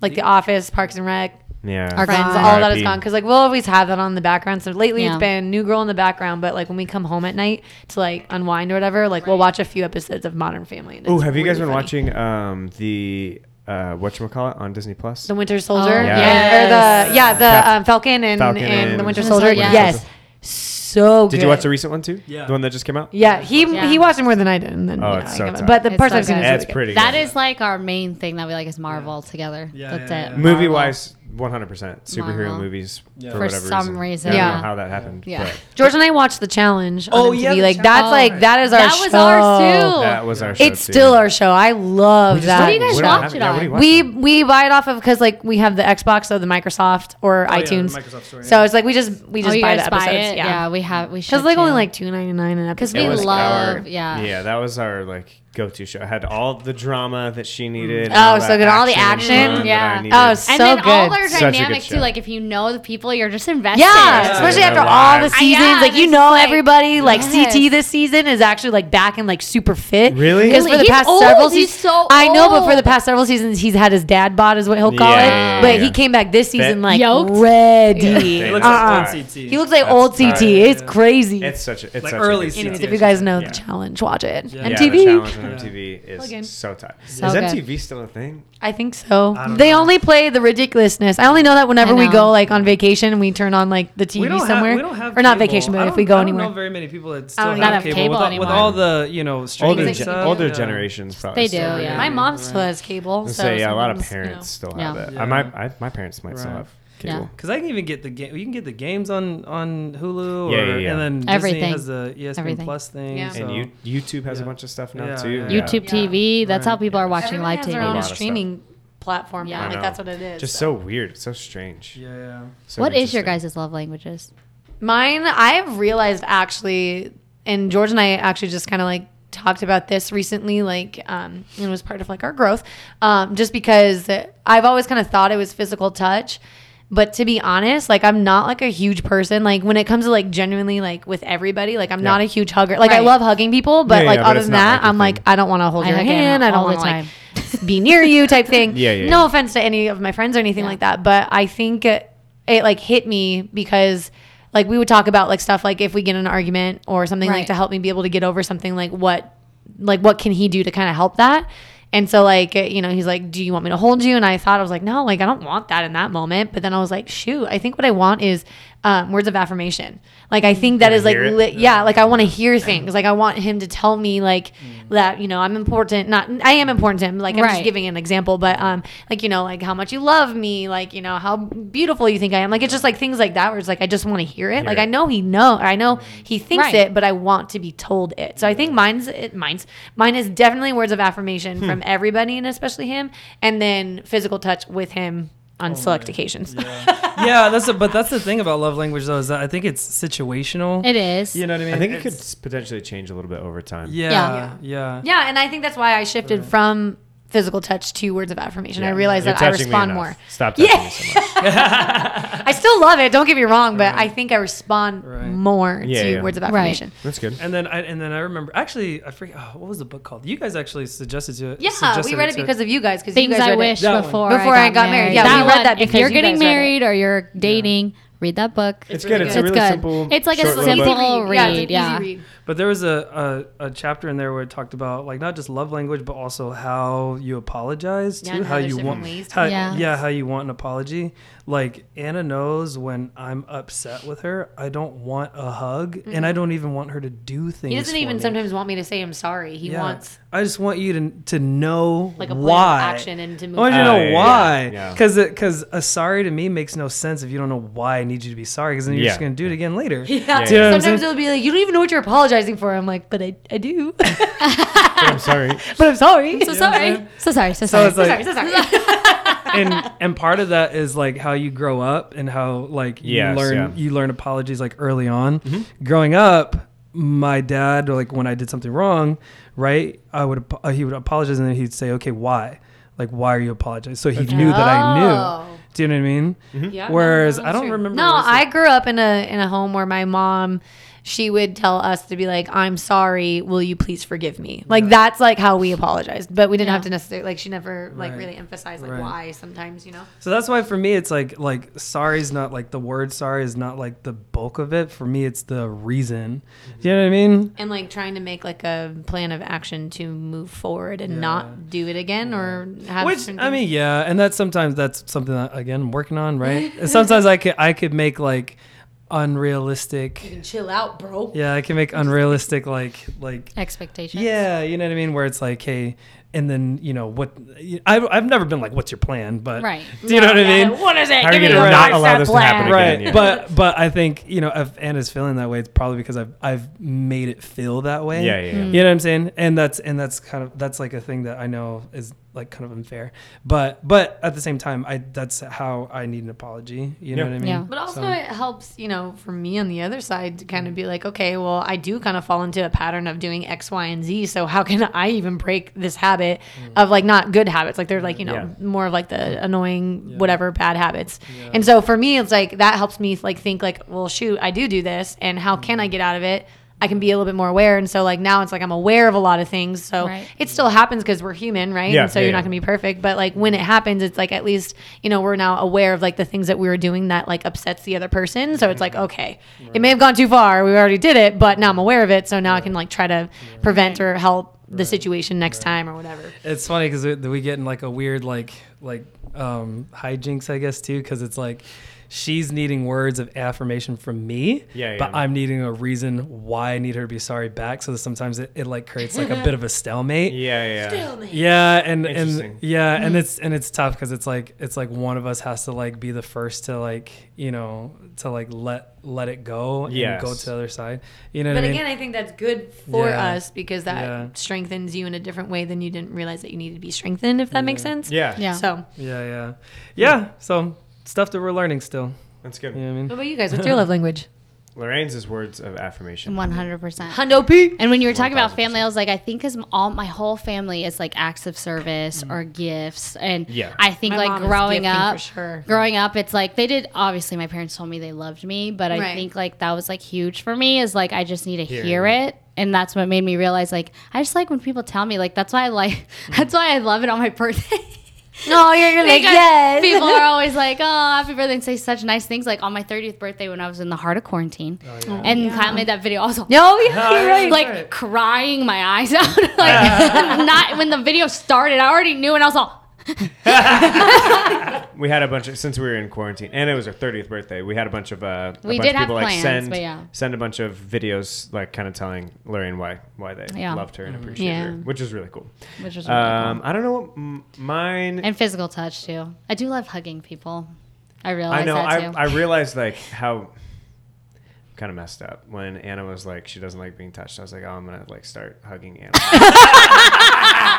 like The Office, Parks and Rec, Yeah. Our Friends, all that is RIP. gone. Because like we'll always have that on the background. So lately Yeah. it's been New Girl in the background. But like when we come home at night to like unwind or whatever, like we'll watch a few episodes of Modern Family. and Oh, it's have you guys really been funny. watching um the uh whatchamacallit on Disney Plus? The Winter Soldier? Oh, Yeah. And- or the yeah the Cap- um, Falcon and Falcon and, and the Winter Winter Soldier. Soldier, yeah. Yes, so good. Did you watch the recent one too? Yeah. The one that just came out? Yeah, he Yeah. he watched it more than I did. And then, Oh, you know, it's so give it- tough. But the It's parts so I've seen good. is really It's good. pretty That good. is like our main thing that we like is Marvel together. Yeah, That's yeah, it. yeah. Movie Marvel. wise, 100% superhero Marvel. movies Yeah. for, For whatever some reason. reason. I don't Yeah. know how that happened. Yeah. but George and I watched the challenge. On Oh, MTV. yeah, the like that's challenge. like that is our That show. was ours too. That was our show. It's too. still our show. I love just that. What do you guys we don't watch have- it yeah, what do on? you watch we it on? we buy it off of because like we have the Xbox or the Microsoft or Oh, yeah, the iTunes. Microsoft Store, So yeah. it's like we just we Oh, just you buy guys the buy episodes. it? Yeah, Yeah, we have. We should because like only too. like two ninety nine an episode. we It was love- our- yeah. Yeah, that was our like go-to show. It had all the drama that she needed. Oh, that so good. All the action? Yeah. Oh, so and then all good. their Such a dynamics too. Like if you know the people, you're just invested. Yeah, Yeah. especially They're after all the live. seasons. Yeah, like you know like- everybody. Like Yes. CT this season is actually like back and like super fit. Really? Because for Really? the He's past old. several He's seasons, so I know, but for the past several seasons, he's had his dad bod, is what he'll call Yeah, it. but yeah. he came back this season Fit? like Yoked? ready. He looks Uh-uh. like old CT. He looks like old uh-uh. CT. It's crazy. It's such a it's Like such early a Anyways, if you guys know the challenge, watch it. Yeah. Yeah, MTV. Challenge on Yeah. MTV is Plug in. so tight. So is good. MTV still a thing? I think so. I don't They know. only play the ridiculousness. I only know that whenever I we know. go like on vacation we turn on like the We TV don't have- somewhere, we don't have or not cable. vacation, but if we go I don't anywhere. know very many people that still don't have, have cable, cable with, all, with all the you know Older, Music gen- stuff. older Yeah. generations probably. They do, still yeah. My mom still has cable. So yeah, a lot of sometimes, you know. parents still have it. Yeah. I, my my parents might still have Yeah. Cable. Because I can even get the game. You can get the games on on Hulu. Yeah, or, yeah, yeah. And then Disney Everything. has the ESPN Everything. Plus thing. Yeah. So. And you, YouTube has a bunch of stuff now Yeah, too. yeah. YouTube Yeah. TV. That's how Right. people are watching Everybody live has TV. their A own lot streaming platform Yeah. now. Like that's what it is. Just so weird. It's so strange. Yeah, yeah. So What is your interesting. guys' love languages? Mine, I've realized actually, and George and I actually just kind of like talked about this recently, like, um, and it was part of like our growth, um, just because I've always kind of thought it was physical touch. But to be honest, like I'm not like a huge person. Like when it comes to like genuinely like with everybody, like I'm not a huge hugger. Like I love hugging people, but Yeah, like yeah, other it's than that, like, I'm like. I don't want to hold I your hand. I don't all want to like be near you type thing. Yeah, yeah, No yeah. offense to any of my friends or anything Yeah. like that, but I think it, it like hit me because like we would talk about like stuff like if we get in an argument or something like to help me be able to get over something like what like what can he do to kind of help that and so like you know he's like do you want me to hold you? And i thought i was like no like i don't want that in that moment. But then i was like shoot i think what i want is um, words of affirmation. Like i think that Wanna is like li- yeah like i want to hear things. Like i want him to tell me like that you know i'm important not i am important to him. Like i'm just giving an example but um like you know like how much you love me like you know how beautiful you think i am. Like it's just like things like that where it's like i just want to hear it. Hear like it. i know he know i know he thinks Right. it but i want to be told it. So i think mine's it mine's mine is definitely words of affirmation from everybody and especially him and then physical touch with him Oh on select occasions yeah, that's a, but that's the thing about love language though is that I think it's situational. It is. You know what I mean? I think it could It's- s- potentially change a little bit over time. Yeah, Yeah. yeah, yeah and i think that's why i shifted from physical touch to words of affirmation i Yeah. realized You're that i respond more Stop touching Yeah. me so much. i still love it don't get me wrong but Right. i think i respond Right. more Yeah, to yeah. words of Right. affirmation That's good. And then I and then I remember actually I forget oh, what was the book called? You guys actually suggested to it. yeah suggested we read it to- because of you guys because you Things guys I read wish it. That one. before, Before I got married. Yeah, that we read one, that If you're you getting guys married or you're dating, read that book. It's, really good. It's a really good. simple. It's like a short little simple book. read. Yeah, it's an yeah. easy read. But there was a, a, a chapter in there where it talked about like not just love language, but also how you apologize Yeah, too. how how you different want, ways to how, do it. yeah, how you want an apology. Like Anna knows when I'm upset with her, I don't want a hug, and I mm-hmm. don't even want her to do things. He doesn't for even me. sometimes want me to say I'm sorry. He Yeah. wants I just want you to to know like a plan why. of action and to move. I want you to Oh, know yeah, yeah, why, yeah. because because a sorry to me makes no sense if you don't know why I need you to be sorry, because then you're Yeah. just gonna do it again later. Yeah. Do you know what I'm Sometimes it'll be like, you don't even know what you're apologizing for. I'm like, but I, I do. but I'm sorry. But I'm sorry. So sorry. So sorry. So So sorry. it's so like, sorry, so sorry. and and part of that is like how you grow up and how like you Yes, learn yeah. Mm-hmm. you learn apologies like early on. Growing up, my dad like when I did something wrong, right? I would uh, he would apologize and then he'd say, "Okay, why? Like why are you apologizing?" So he knew that I knew. Oh. Do you know what I mean? Yeah, Whereas no, I don't true. remember. No, I grew up in a in a home where my mom, she would tell us to be like, "I'm sorry. Will you please forgive me?" Like that's like how we apologized, but we didn't have to necessarily like she never like Right. really emphasized like Right. why sometimes you know. So that's why for me it's like like sorry is not like the word sorry is not like the bulk of it. For me it's the reason. Do you know what I mean? and like trying to make like a plan of action to move forward and Yeah. not do it again or have Which I mean, yeah, and that's sometimes that's something that again I'm working on, right? Sometimes I could I could make like unrealistic. chill out, bro. Yeah, I can make unrealistic like like Expectations. yeah, you know what I mean, where it's like, hey, and then you know what? I've I've never been like, what's your plan? But Right. do you know what I mean? What is it? How are you gonna not allow step this to happen Right, again, yeah. but but I think you know if Anna's feeling that way, it's probably because I've I've made it feel that way. Yeah, yeah, yeah. You know what I'm saying? And that's and that's kind of that's like a thing that I know is like kind of unfair. But but at the same time, I that's how I need an apology. You know Yeah. what I mean? Yeah. But also, So- it helps, you know, for me on the other side to kind of be like, okay, well, I do kind of fall into a pattern of doing X, Y, and Z. So how can I even break this habit mm. of like not good habits? Like they're like, you know, Yeah. more of like the annoying, whatever bad habits. And so for me, it's like that helps me like think like, well, shoot, I do do this, and how can I mm. get out of it? I can be a little bit more aware. And so like now it's like I'm aware of a lot of things. So Right. it still happens because we're human, right? Yeah, and so yeah, you're not gonna be perfect. But like when it happens, it's like at least, you know, we're now aware of like the things that we were doing that like upsets the other person. So it's like, okay, it may have gone too far. We already did it, but now I'm aware of it. So now I can like try to prevent or help the situation next time or whatever. It's funny because we, we get in like a weird like like um hijinks, I guess, too, because it's like she's needing words of affirmation from me, Yeah, but yeah. I'm needing a reason why I need her to be sorry back. So that sometimes it, it like creates like a bit of a stalemate. Yeah, yeah. Yeah, and and yeah, and hmm. it's and it's tough because it's like it's like one of us has to like be the first to like you know to like let let it go and Yes. go to the other side. You know But what I mean? again, I think that's good for Yeah. us because that Yeah. strengthens you in a different way than you didn't realize that you needed to be strengthened, if that makes sense. Yeah. Yeah. So, yeah, yeah, yeah. So stuff that we're learning still. That's good. You know what I mean? what about you guys? What's your love language? Lorraine's is words of affirmation. One hundred percent. Hundo P. And when you were talking about 1000%. family, I was like, I think because all my whole family is like acts of service or mm. gifts, and Yeah. I think My like growing up, sure. growing up, it's like they did. Obviously, my parents told me they loved me, but I Right. think like that was like huge for me. Is like I just need to Hearing hear it. it. And that's what made me realize, like, I just like when people tell me, like, that's why I like, that's why I love it on my birthday. No, you're, you're like, Because yes. People are always like, "Oh, happy birthday!" and say such nice things. Like on my 30th birthday, when I was in the heart of quarantine, oh, and Kyle made that video. Also, No, yeah, you're right. like right. crying my eyes out. like not when the video started, I already knew, and I was all, We had a bunch of since we were in quarantine, and it was her thirtieth birthday. We had a bunch of uh, a We bunch did of have people like plans, send but yeah. send a bunch of videos, like kind of telling Lorraine why why they Yeah. loved her and appreciated Yeah. her, which is really cool. which was really Um, cool. I don't know what m- mine. And physical touch too. I do love hugging people. I realize I know. that I, too. I realized like how kind of messed up when Anna was like she doesn't like being touched. I was like, oh, I'm gonna like start hugging Anna.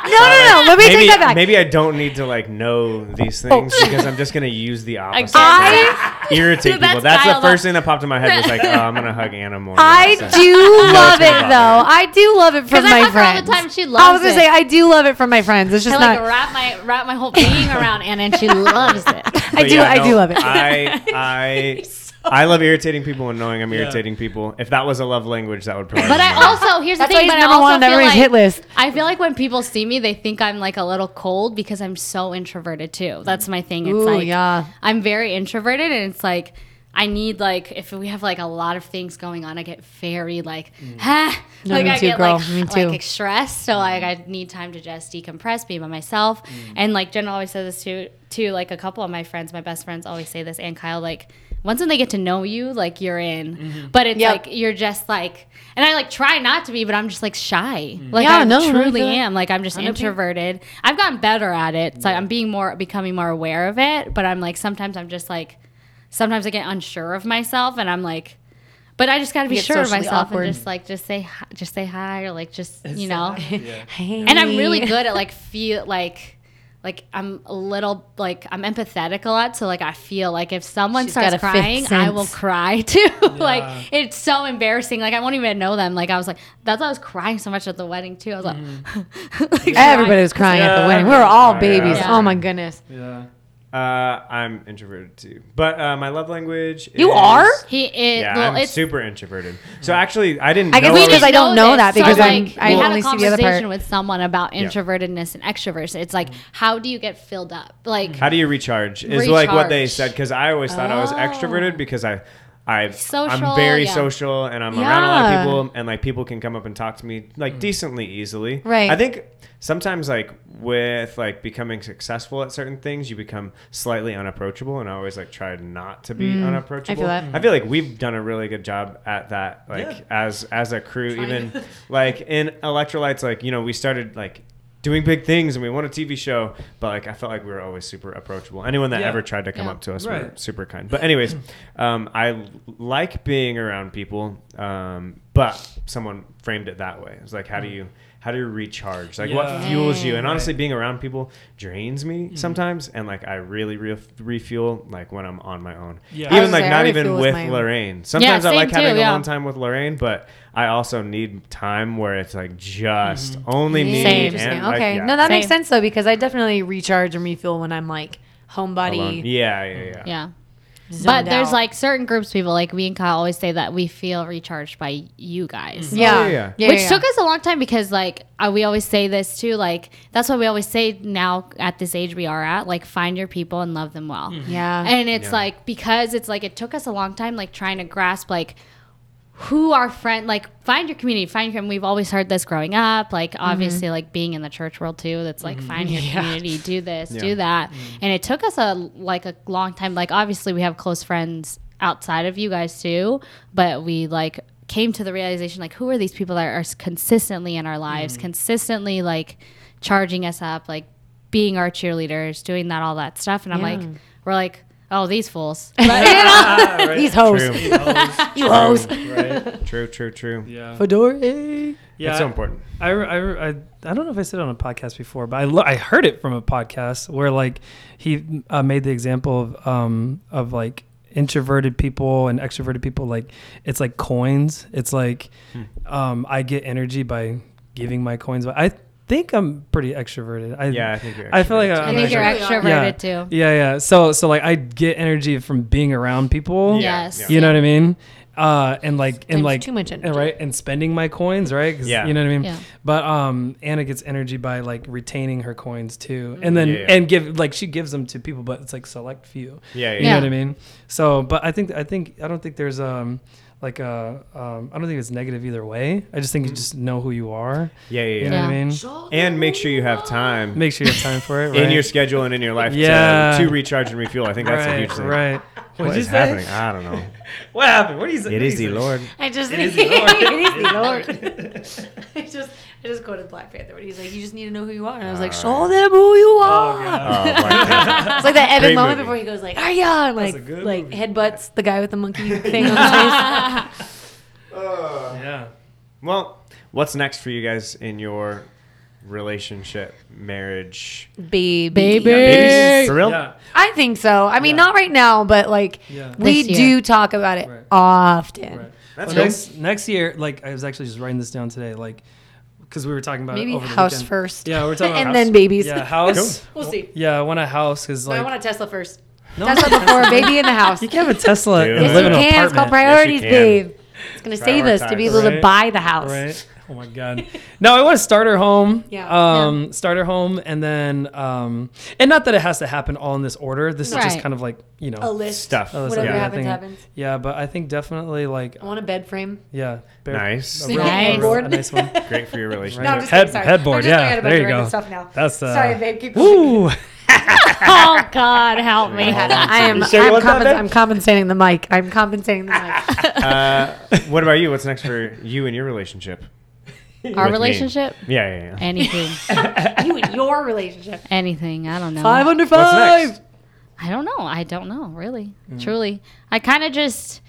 no, no, no. Let me maybe take that back. maybe I don't need to like know these oh. things because I'm just gonna use the opposite. I- to irritate Dude, people. That's Kyle, the first though. thing that popped in my head was like, oh, I'm gonna hug Anna more. I So- do love it's it though. bother I do love it from my hug her all the friends. time. She I was gonna it. say I do love it from my friends. It's just I like not. wrap my wrap my whole being around Anna, and she loves it. I do. yeah, I do love it. I I I love irritating people and knowing I'm Yeah. irritating people. If that was a love language, that would probably. But be I mine. also here's the That's why thing. he's But I number also one on feel everybody's like, hit list. I feel like when people see me, they think I'm like a little cold because I'm so introverted too. That's my thing. It's Ooh, like yeah. I'm very introverted, and it's like I need like if we have like a lot of things going on, I get very like ah, Mm. No, like me I too, get girl. like Me too. like stressed. So like I need time to just decompress, be by myself. Mm. And like Jen always says this too. Too like a couple of my friends, my best friends always say this, and Kyle like. Once when they get to know you, like you're in, Mm-hmm. but it's Yep. like you're just like, and I like try not to be, but I'm just like shy. Like Yeah, I no, no, truly feel it. am. Like I'm just 100%. introverted. I've gotten better at it. It's like I'm being more, becoming more aware of it. But I'm like sometimes I'm just like, sometimes I get unsure of myself, and I'm like, but I just got to be sure of myself awkward. and just like just say hi, just say hi or like just you know. hi. Yeah. Hey. And I'm really good at like feel like. Like I'm a little like I'm empathetic a lot, so like I feel like if someone She's starts got a fifth crying, I will cry too. Yeah. like it's so embarrassing. Like I won't even know them. Like I was like that's why I was crying so much at the wedding too. I was like, like, Everybody was crying at the wedding. We were all babies. Yeah. Oh my goodness. Yeah. Uh, I'm introverted too, but uh, my love language. You is- are? He is. Yeah, well, I'm it's super introverted. So actually, I didn't. I guess know because was- I don't know that because so, I'm- like, I we had only a see the other conversation part. with someone about Yeah. introvertedness and extroversion. It's like, how do you get filled up? Like, How do you recharge? Is like what they Recharge. said because I always thought I was Oh. extroverted because I. I, Social, I'm very yeah. social and I'm around a lot of people and like people can come up and talk to me like mm. decently easily. Right. I think sometimes like with like becoming successful at certain things, you become slightly unapproachable and I always like try not to be mm. unapproachable. I that. I feel like we've done a really good job at that like Yeah. as as a crew even like in electrolytes like you know we started like doing big things and we won a TV show but like I felt like we were always super approachable anyone that Yeah. ever tried to come Yeah. up to us were super kind but anyways um, I l- like being around people um, but someone framed it that way. It's like, how do you how do you recharge? Like, what fuels you? And Right. honestly, being around people drains me mm-hmm. sometimes, and like I really re- refuel like when I'm on my own. Yeah. Even oh, like say, not even with with my. Lorraine. Sometimes I same like having too, yeah. alone time with Lorraine, but I also need time where it's like just mm-hmm. only me. Same. and, Interesting. like, okay. yeah. No, that makes sense though because I definitely recharge and refuel when I'm like homebody. Alone. Yeah, yeah, yeah. Yeah. Zoned But there's out. like certain groups of people, like we and Kyle always say that we feel recharged by you guys. yeah, Oh, yeah. yeah, Which yeah. took us a long time because, like, uh, we always say this too. Like, that's what we always say now at this age we are at. Like, find your people and love them well. Yeah. And it's Yeah. like, because it's like, it took us a long time, like, trying to grasp, like, who our friend, like, find your community, find your, we've always heard this growing up. Like, mm-hmm. obviously, like, being in the church world too, that's like, mm-hmm. find your Yeah. community, do this, Yeah. do that. Mm-hmm. And it took us a, like, a long time. Like, obviously, we have close friends outside of you guys too, but we, like, came to the realization like who are these people that are consistently in our lives consistently like charging us up like being our cheerleaders doing that all that stuff and i'm Yeah. like we're like oh these fools But, you? These hoes. True. You hoes. right? True, true, true. Yeah. Fedora. Yeah. It's so important. I, I, I, I don't know if I said it on a podcast before, but I, lo- I heard it from a podcast where like he uh, made the example of um of like introverted people and extroverted people like it's like coins. It's like um I get energy by giving my coins. But I think I'm pretty extroverted. I, Yeah, I think you're. I feel like extroverted, I- i think you're extroverted Yeah. too yeah, yeah. So so like I get energy from being around people. Yeah, yes yeah. You know what I mean? Uh, and like and like too much energy. and right and spending my coins, right? 'Cause Yeah. You know what I mean? Yeah. But um, Anna gets energy by like retaining her coins too, and then Yeah, yeah. and give like she gives them to people, but it's like select few. Yeah, yeah. You know what I mean? So, but I think I think I don't think there's um like a um I don't think it's negative either way. I just think you just know who you are. Yeah, yeah, You yeah. know what I mean? And make sure you have time Make sure you have time for it. Right? in your schedule and in your life Yeah. to, to recharge and refuel. I think that's a huge thing. right. What What'd is you say? happening? I don't know. What happened? What do you say? It is the Lord. I just It it is is the Lord. the Lord. I just I just quoted Black Panther when he's like, "You just need to know who you are," and I was like, "Show them who you oh, are." Oh, It's like that epic Great moment movie. before he goes like, "Are ya?" and That's like good like movie. headbutts the guy with the monkey thing on his face. Uh, yeah. Well, what's next for you guys in your relationship, marriage? Baby, Baby. For real? Yeah. I think so. I mean, Yeah. not right now, but like Yeah. we This do talk about it Right. often. Right. That's Well, cool. next next year, like I was actually just writing this down today, like because we were talking about it Maybe over the house weekend. first. Yeah, we're talking about and house. then babies. Yeah, house. We'll see. Yeah, I want a house because No, like I want a Tesla first. No. Tesla before a baby in the house. you can have a Tesla Dude. and Yes, live you in an can. It's called priorities, Yes, can. babe. It's gonna save us to be able to buy the house. Right. Oh my god. No, I want to start her home. Yeah. Um, start her home, and then um, and not that it has to happen all in this order. This is just kind of like you know A list. Stuff. Oh, Whatever yeah, happens, happens. Yeah, but I think definitely like I want a bed frame. yeah. bare- Nice. A, real, Nice. A, real- a nice one. Great for your relationship. No, I'm just Head- kidding, headboard, I'm just yeah, looking at a bunch there you random go. Stuff now. That's uh, Sorry, babe. Keep going. Woo! oh god help me I am. You sure I'm, want compens- I'm compensating the mic. I'm compensating the mic. Uh, what about you? What's next for you and your relationship? our With me. relationship Yeah, yeah, yeah. anything you and your relationship. anything i don't know Five under What's five. next? I don't know. I don't know, really. Mm. Truly. I kind of just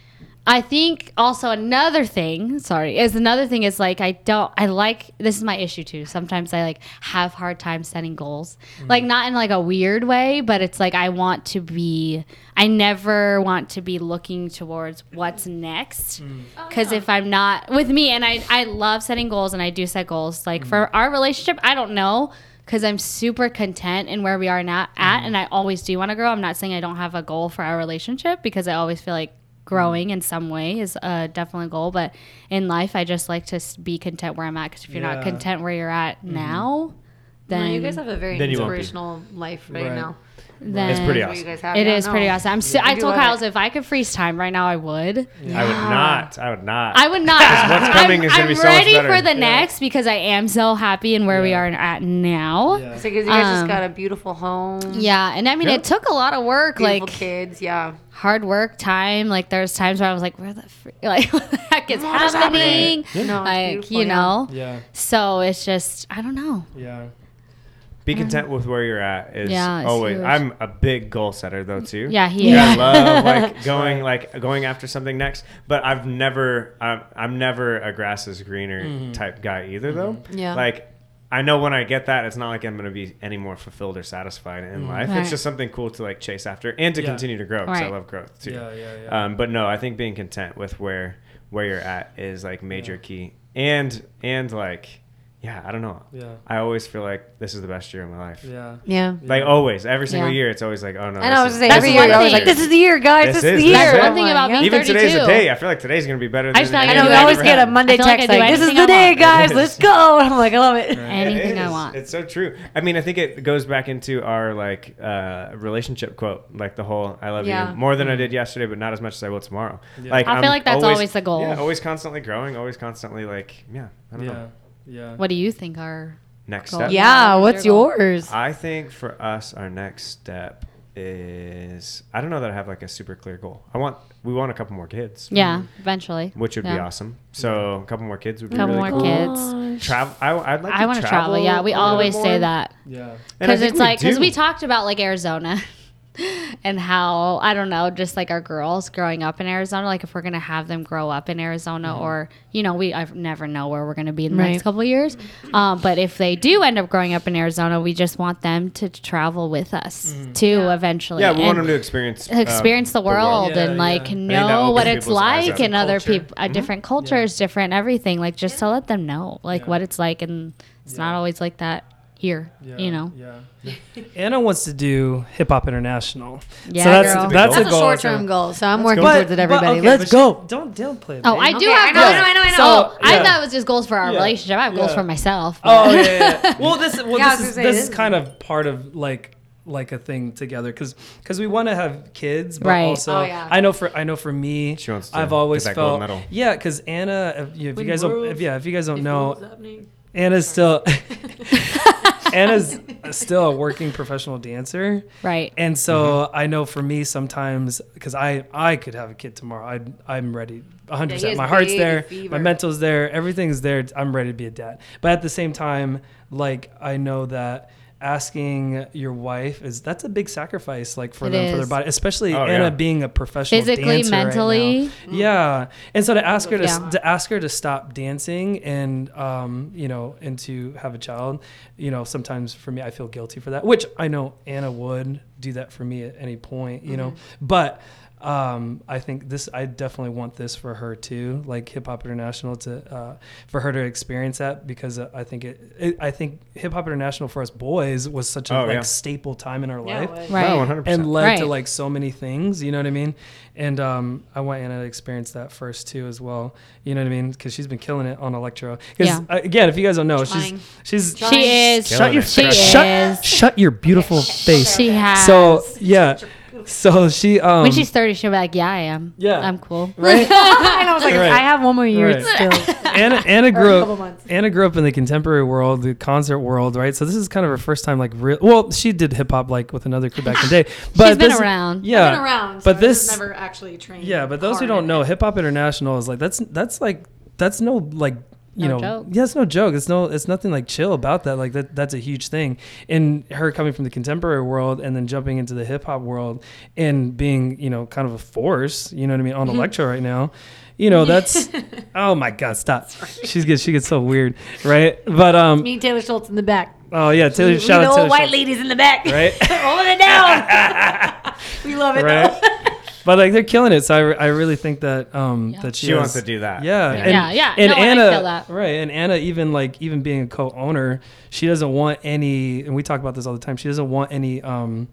I think also another thing, sorry, is another thing is like I don't I like this is my issue too. Sometimes I like have hard time setting goals. Mm. Like not in like a weird way, but it's like I want to be I never want to be looking towards what's next. Mm. Cuz if I'm not with me and I I love setting goals and I do set goals. Like for our relationship, I don't know because I'm super content in where we are now at, and I always do want to grow. I'm not saying I don't have a goal for our relationship because I always feel like growing in some way is uh, definitely a goal. But in life, I just like to be content where I'm at. Because if you're not content where you're at now, then No, you guys have a very Then you won't be. inspirational life right, Right. now. then It's pretty awesome. you guys have. It no. pretty awesome. I'm si- I I told love Kyle's it. if I could freeze time right now, I would. I would not. I would not. I would not. what's coming I'm, is gonna I'm be so much ready better. for the Yeah. next because I am so happy in where we are at now. Yeah. Because you guys just Um, got a beautiful home. Yeah, and I mean, Yeah. it took a lot of work, Beautiful like kids. Yeah. hard work, time. Like there's times where I was like, "Where the fr- like what the heck is What is happening?" No, it's Like beautiful, you yeah. know. Yeah, So it's just I don't know. yeah. Be content with where you're at is Yeah, it's always. huge. I'm a big goal setter though too. Yeah, he Yeah, I love like going like going after something next. But I've never, I'm, I'm never a grass is greener mm-hmm. type guy either though. Mm-hmm. Yeah. Like. I know when I get that, it's not like I'm going to be any more fulfilled or satisfied in mm-hmm. life. Right. It's just something cool to like chase after and to Yeah. continue to grow because I love growth too. Yeah, yeah, yeah. Um, but no, I think being content with where where you're at is like major key, and and like yeah, I don't know. Yeah. I always feel like this is the best year of my life. Yeah. Yeah. Like always, every single Yeah. year, it's always like, oh no. I know. I was this gonna say is- That's every year one I was like, "This is the year, guys. This This, is is the the year." best one thing about yeah. me. Even today's a day. I feel like today's gonna be better. Than I just I I know. do We always anything- get a Monday I feel like text like, "This is the day, guys. It is. Let's go." And I'm like, I love it. Anything It I want. It's so true. I mean, I think it goes back into our like uh, relationship quote, like the whole "I love Yeah. you" more than I did yesterday, but not as much as I will tomorrow. Like I feel like that's always the goal. Yeah, always constantly growing, always constantly like yeah. I don't Yeah. know. Yeah. What do you think are? Next Goal. step. Yeah. what's What's your goal? yours? I think for us, our next step is I don't know that I have like a super clear goal. I want we want a couple more kids, Yeah, mm-hmm. eventually. which would be awesome. So a couple more kids would be Couple really more cool. kids. Travel. I, I'd like. I want to travel. Yeah, we always bit say that Yeah. Because it's like because we talked about like Arizona. And how I don't know, just like our girls growing up in Arizona, like if we're gonna have them grow up in Arizona, Mm-hmm. or you know, we I never know where we're gonna be in the Right. next couple of years. Um, but if they do end up growing up in Arizona, we just want them to travel with us too, eventually. Mm-hmm. Yeah, we want And- them to experience experience the world Yeah, and like yeah. that know what it's like up. and other Culture. people uh, different cultures different everything like just to let them know like Yeah. what it's like and it's not always like that here Yeah, you know Yeah. Anna wants to do Hip Hop International. Yeah, so that's girl. that's, That's a a goal. short term goal, so I'm working go. towards it. Everybody, okay, let's go. she- Don't don't play. oh i do Okay, have I know, goals. I know, I know, I know. So- oh i yeah. thought it was just goals for our Yeah. relationship i have goals for myself Oh but- yeah, yeah, yeah. Well, this well Yeah, this is say, this this is is- kind of part of like like a thing together because because we want to have kids, but Right. also Oh, yeah. I know for I know for me, She wants to I've always get that gold felt medal. yeah because Anna, if you, if you When guys don't, if, yeah, if you guys don't If know, world's happening. Anna's still Anna's still a working professional dancer. right And so Mm-hmm. I know for me sometimes because I I could have a kid tomorrow. I I'm ready. 100. Yeah, he percent has My heart's there. fever. My mental's there. Everything's there. I'm ready to be a dad. But at the same time, like I know that asking your wife is that's a big sacrifice like for It them for their body especially Oh, anna yeah. being a professional Physically, dancer right now. mentally. yeah and so to ask her to, Yeah. to ask her to stop dancing and um you know and to have a child you know sometimes for me i feel guilty for that which i know anna would do that for me at any point you know but um, I think this. I definitely want this for her too, like Hip Hop International, to uh, for her to experience that because uh, I think it, it. I think Hip Hop International for us boys was such a Oh, like yeah. staple time in our Yeah, life right No, 100%. and led to like so many things. You know what I mean? And um, I want Anna to experience that first too, as well. You know what I mean? Because she's been killing it on electro. Because Yeah. uh, again, if you guys don't know, Trying. she's she's she is shut your it. she shut is shut your beautiful face. she has So yeah, so she um when she's 30 she'll be like yeah i am Yeah. i'm cool right. and I was like, Right. I have one more year Right. still. Anna Anna grew up. Anna grew up in the contemporary world, the concert world, right? So this is kind of her first time like real. Well, she did hip hop like with another crew back in the day, but she's been this- around Yeah, I've been around, but so this never actually trained. Yeah, but those who don't know. Hip Hop International is like that's that's like that's no like you No know joke. yeah it's no joke it's no it's nothing like chill about that like that that's a huge thing and her coming from the contemporary world and then jumping into the hip hop world and being you know kind of a force you know what I mean on Mm-hmm. electro right now you know that's oh my god stop she's gets she gets so weird right but um Me and Taylor Schultz in the back. oh yeah Taylor We- shout we out old white Swift, ladies in the back. right Holding it down. we love it. right. But like they're killing it so I, I really think that um Yeah. that she, She wants to do that. yeah Yeah. and- yeah yeah and no, and I Anna, feel that. right? And Anna, even like even being a co-owner, she doesn't want any. And we talk about this all the time. She doesn't want any um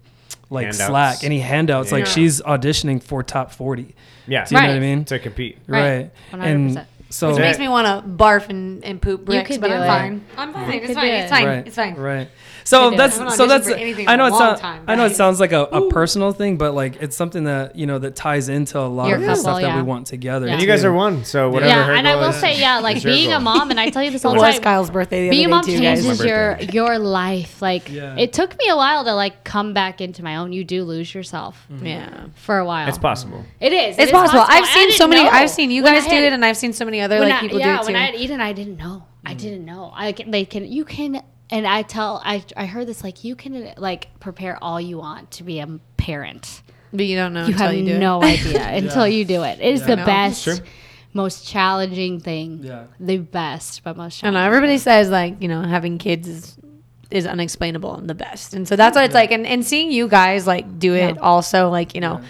like Handouts. slack, any handouts. Like Yeah. she's auditioning for top forty. Yeah. Do you know what I Right. mean? To compete. Right. Right. And 100%. So Which makes me want to barf and, and poop bricks, could but do I'm it. fine. I'm fine. It's fine. do It's it. fine. right, It's fine. Right. So do it. that's I haven't so auditioned that's for anything I know in it a long sounds time, I know it guys. sounds like a, a personal thing, but like it's something that you know that ties into a lot Your of the couple, stuff that yeah. we want together. Yeah. And you guys too. are one, so whatever. yeah, her and I goal will is, say, yeah, like is your being a goal. mom, and I tell you this all It the was time. Kyle's birthday the being a other day mom too, guys. changes your birthday. your life. Like Yeah. it took me a while to like come back into my own. You do lose yourself mm-hmm. Yeah. for a while. It's possible. It is. It It's is possible. I've I seen didn't so many. know. I've seen you When I guys do had- it, and I've seen so many other when like I- people yeah, do it when. I had Eden, I didn't know. I mm. didn't know. I can, they can. You can and I tell I I heard this like you can like prepare all you want to be a parent. But you don't know You until have you do no it. idea until you do it. It is Yeah. the No, best, most challenging thing. Yeah. The best, but most I don't know. challenging. Everybody says like you know having kids is is unexplainable and the best, and so that's what it's like. And, and seeing you guys like do it Yeah. also like you know.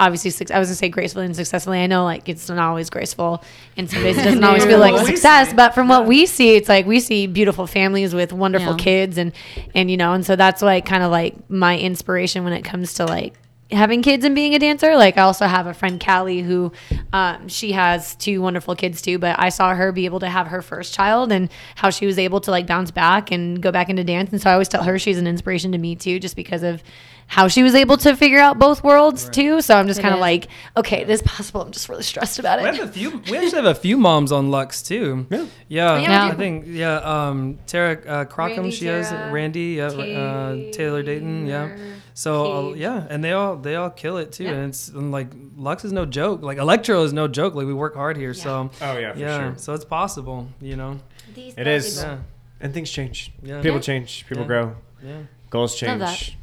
Obviously, I was gonna say gracefully and successfully. I know like it's not always graceful, and some days it doesn't always feel like a success. But from what we see, it's like we see beautiful families with wonderful Yeah. kids, and and you know, and so that's like kind of like my inspiration when it comes to like having kids and being a dancer. Like I also have a friend Callie who um, she has two wonderful kids too, but I saw her be able to have her first child and how she was able to like bounce back and go back into dance. And so I always tell her she's an inspiration to me too, just because of how she was able to figure out both worlds too. So I'm just kind of like, okay, it is possible. I'm just really stressed about We it. have a few. We actually have a few moms on Lux too. Yeah. Yeah, Yeah, we I think yeah. Um, Tara uh, Crockham, Randy, she has Randy, yeah, uh, Taylor Dayton, yeah. So uh, yeah, and they all they all kill it too, Yeah. and it's and, like Lux is no joke. Like Electro is no joke. Like we work hard here, so Oh yeah, for yeah, sure. so it's possible, you know. It is. Yeah, And things change. Yeah. People Yeah. change. People Yeah. grow. yeah. Goals Love change.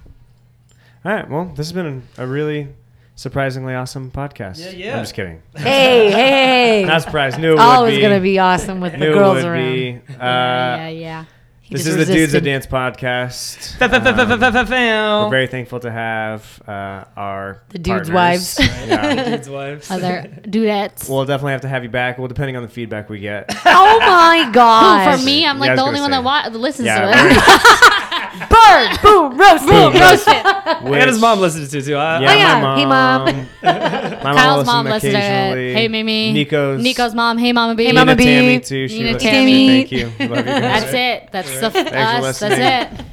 All right. Well, this has been a really surprisingly awesome podcast. Yeah, yeah. I'm just kidding. Hey, hey, hey. Not surprised. Knew it would Always be. gonna be awesome with the Knew it girls would around. be. Uh, yeah, yeah. He This just is the Dudes That resisted. Dance podcast. Um, we're very thankful to have uh, our The dudes' partners. wives. yeah. Dude's wives. Other dudettes. We'll definitely have to have you back. Well, depending on the feedback we get. Oh my god! for me, I'm Yeah, like I was the only one say. that wa- that listens Yeah, to we're- it. Bird, boom, roast, boom, roast it. and his mom listens to it too. I, Yeah, Oh, yeah. my Hey, mom. Mom. Kyle's mom listens to it. Hey, Mimi. Nico's. Nico's mom. Hey, Mama B. Hey, Nina Mama B. Tammy too. She Nina listens. Tammy. Thank you. Love you guys. That's it. That's the for us. That's it.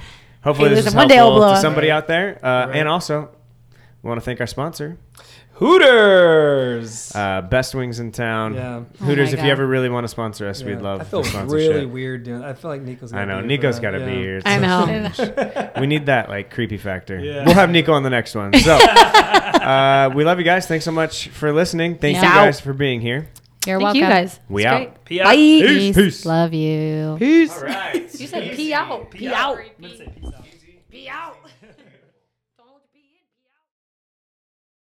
Hopefully Hey, this is listen, one day helpful to somebody out there. Uh, Right. And also, we want to thank our sponsor, Hooters. uh, Best Wings in Town. yeah. Oh Hooters, my if you ever really want to sponsor us, we'd love I feel the really weird doing. I feel like Nico's. I know. be here for got to yeah. be here. I know. we need that like creepy factor. Yeah. We'll have Nico on the next one. So uh, we love you guys. Thanks so much for listening. Thank you guys for being here. You're Thank welcome. you guys. We out. great. Pee out. Bye. Peace. Peace. Love you. Peace. right. You said pee out. Pee out. Peace out. Pee out.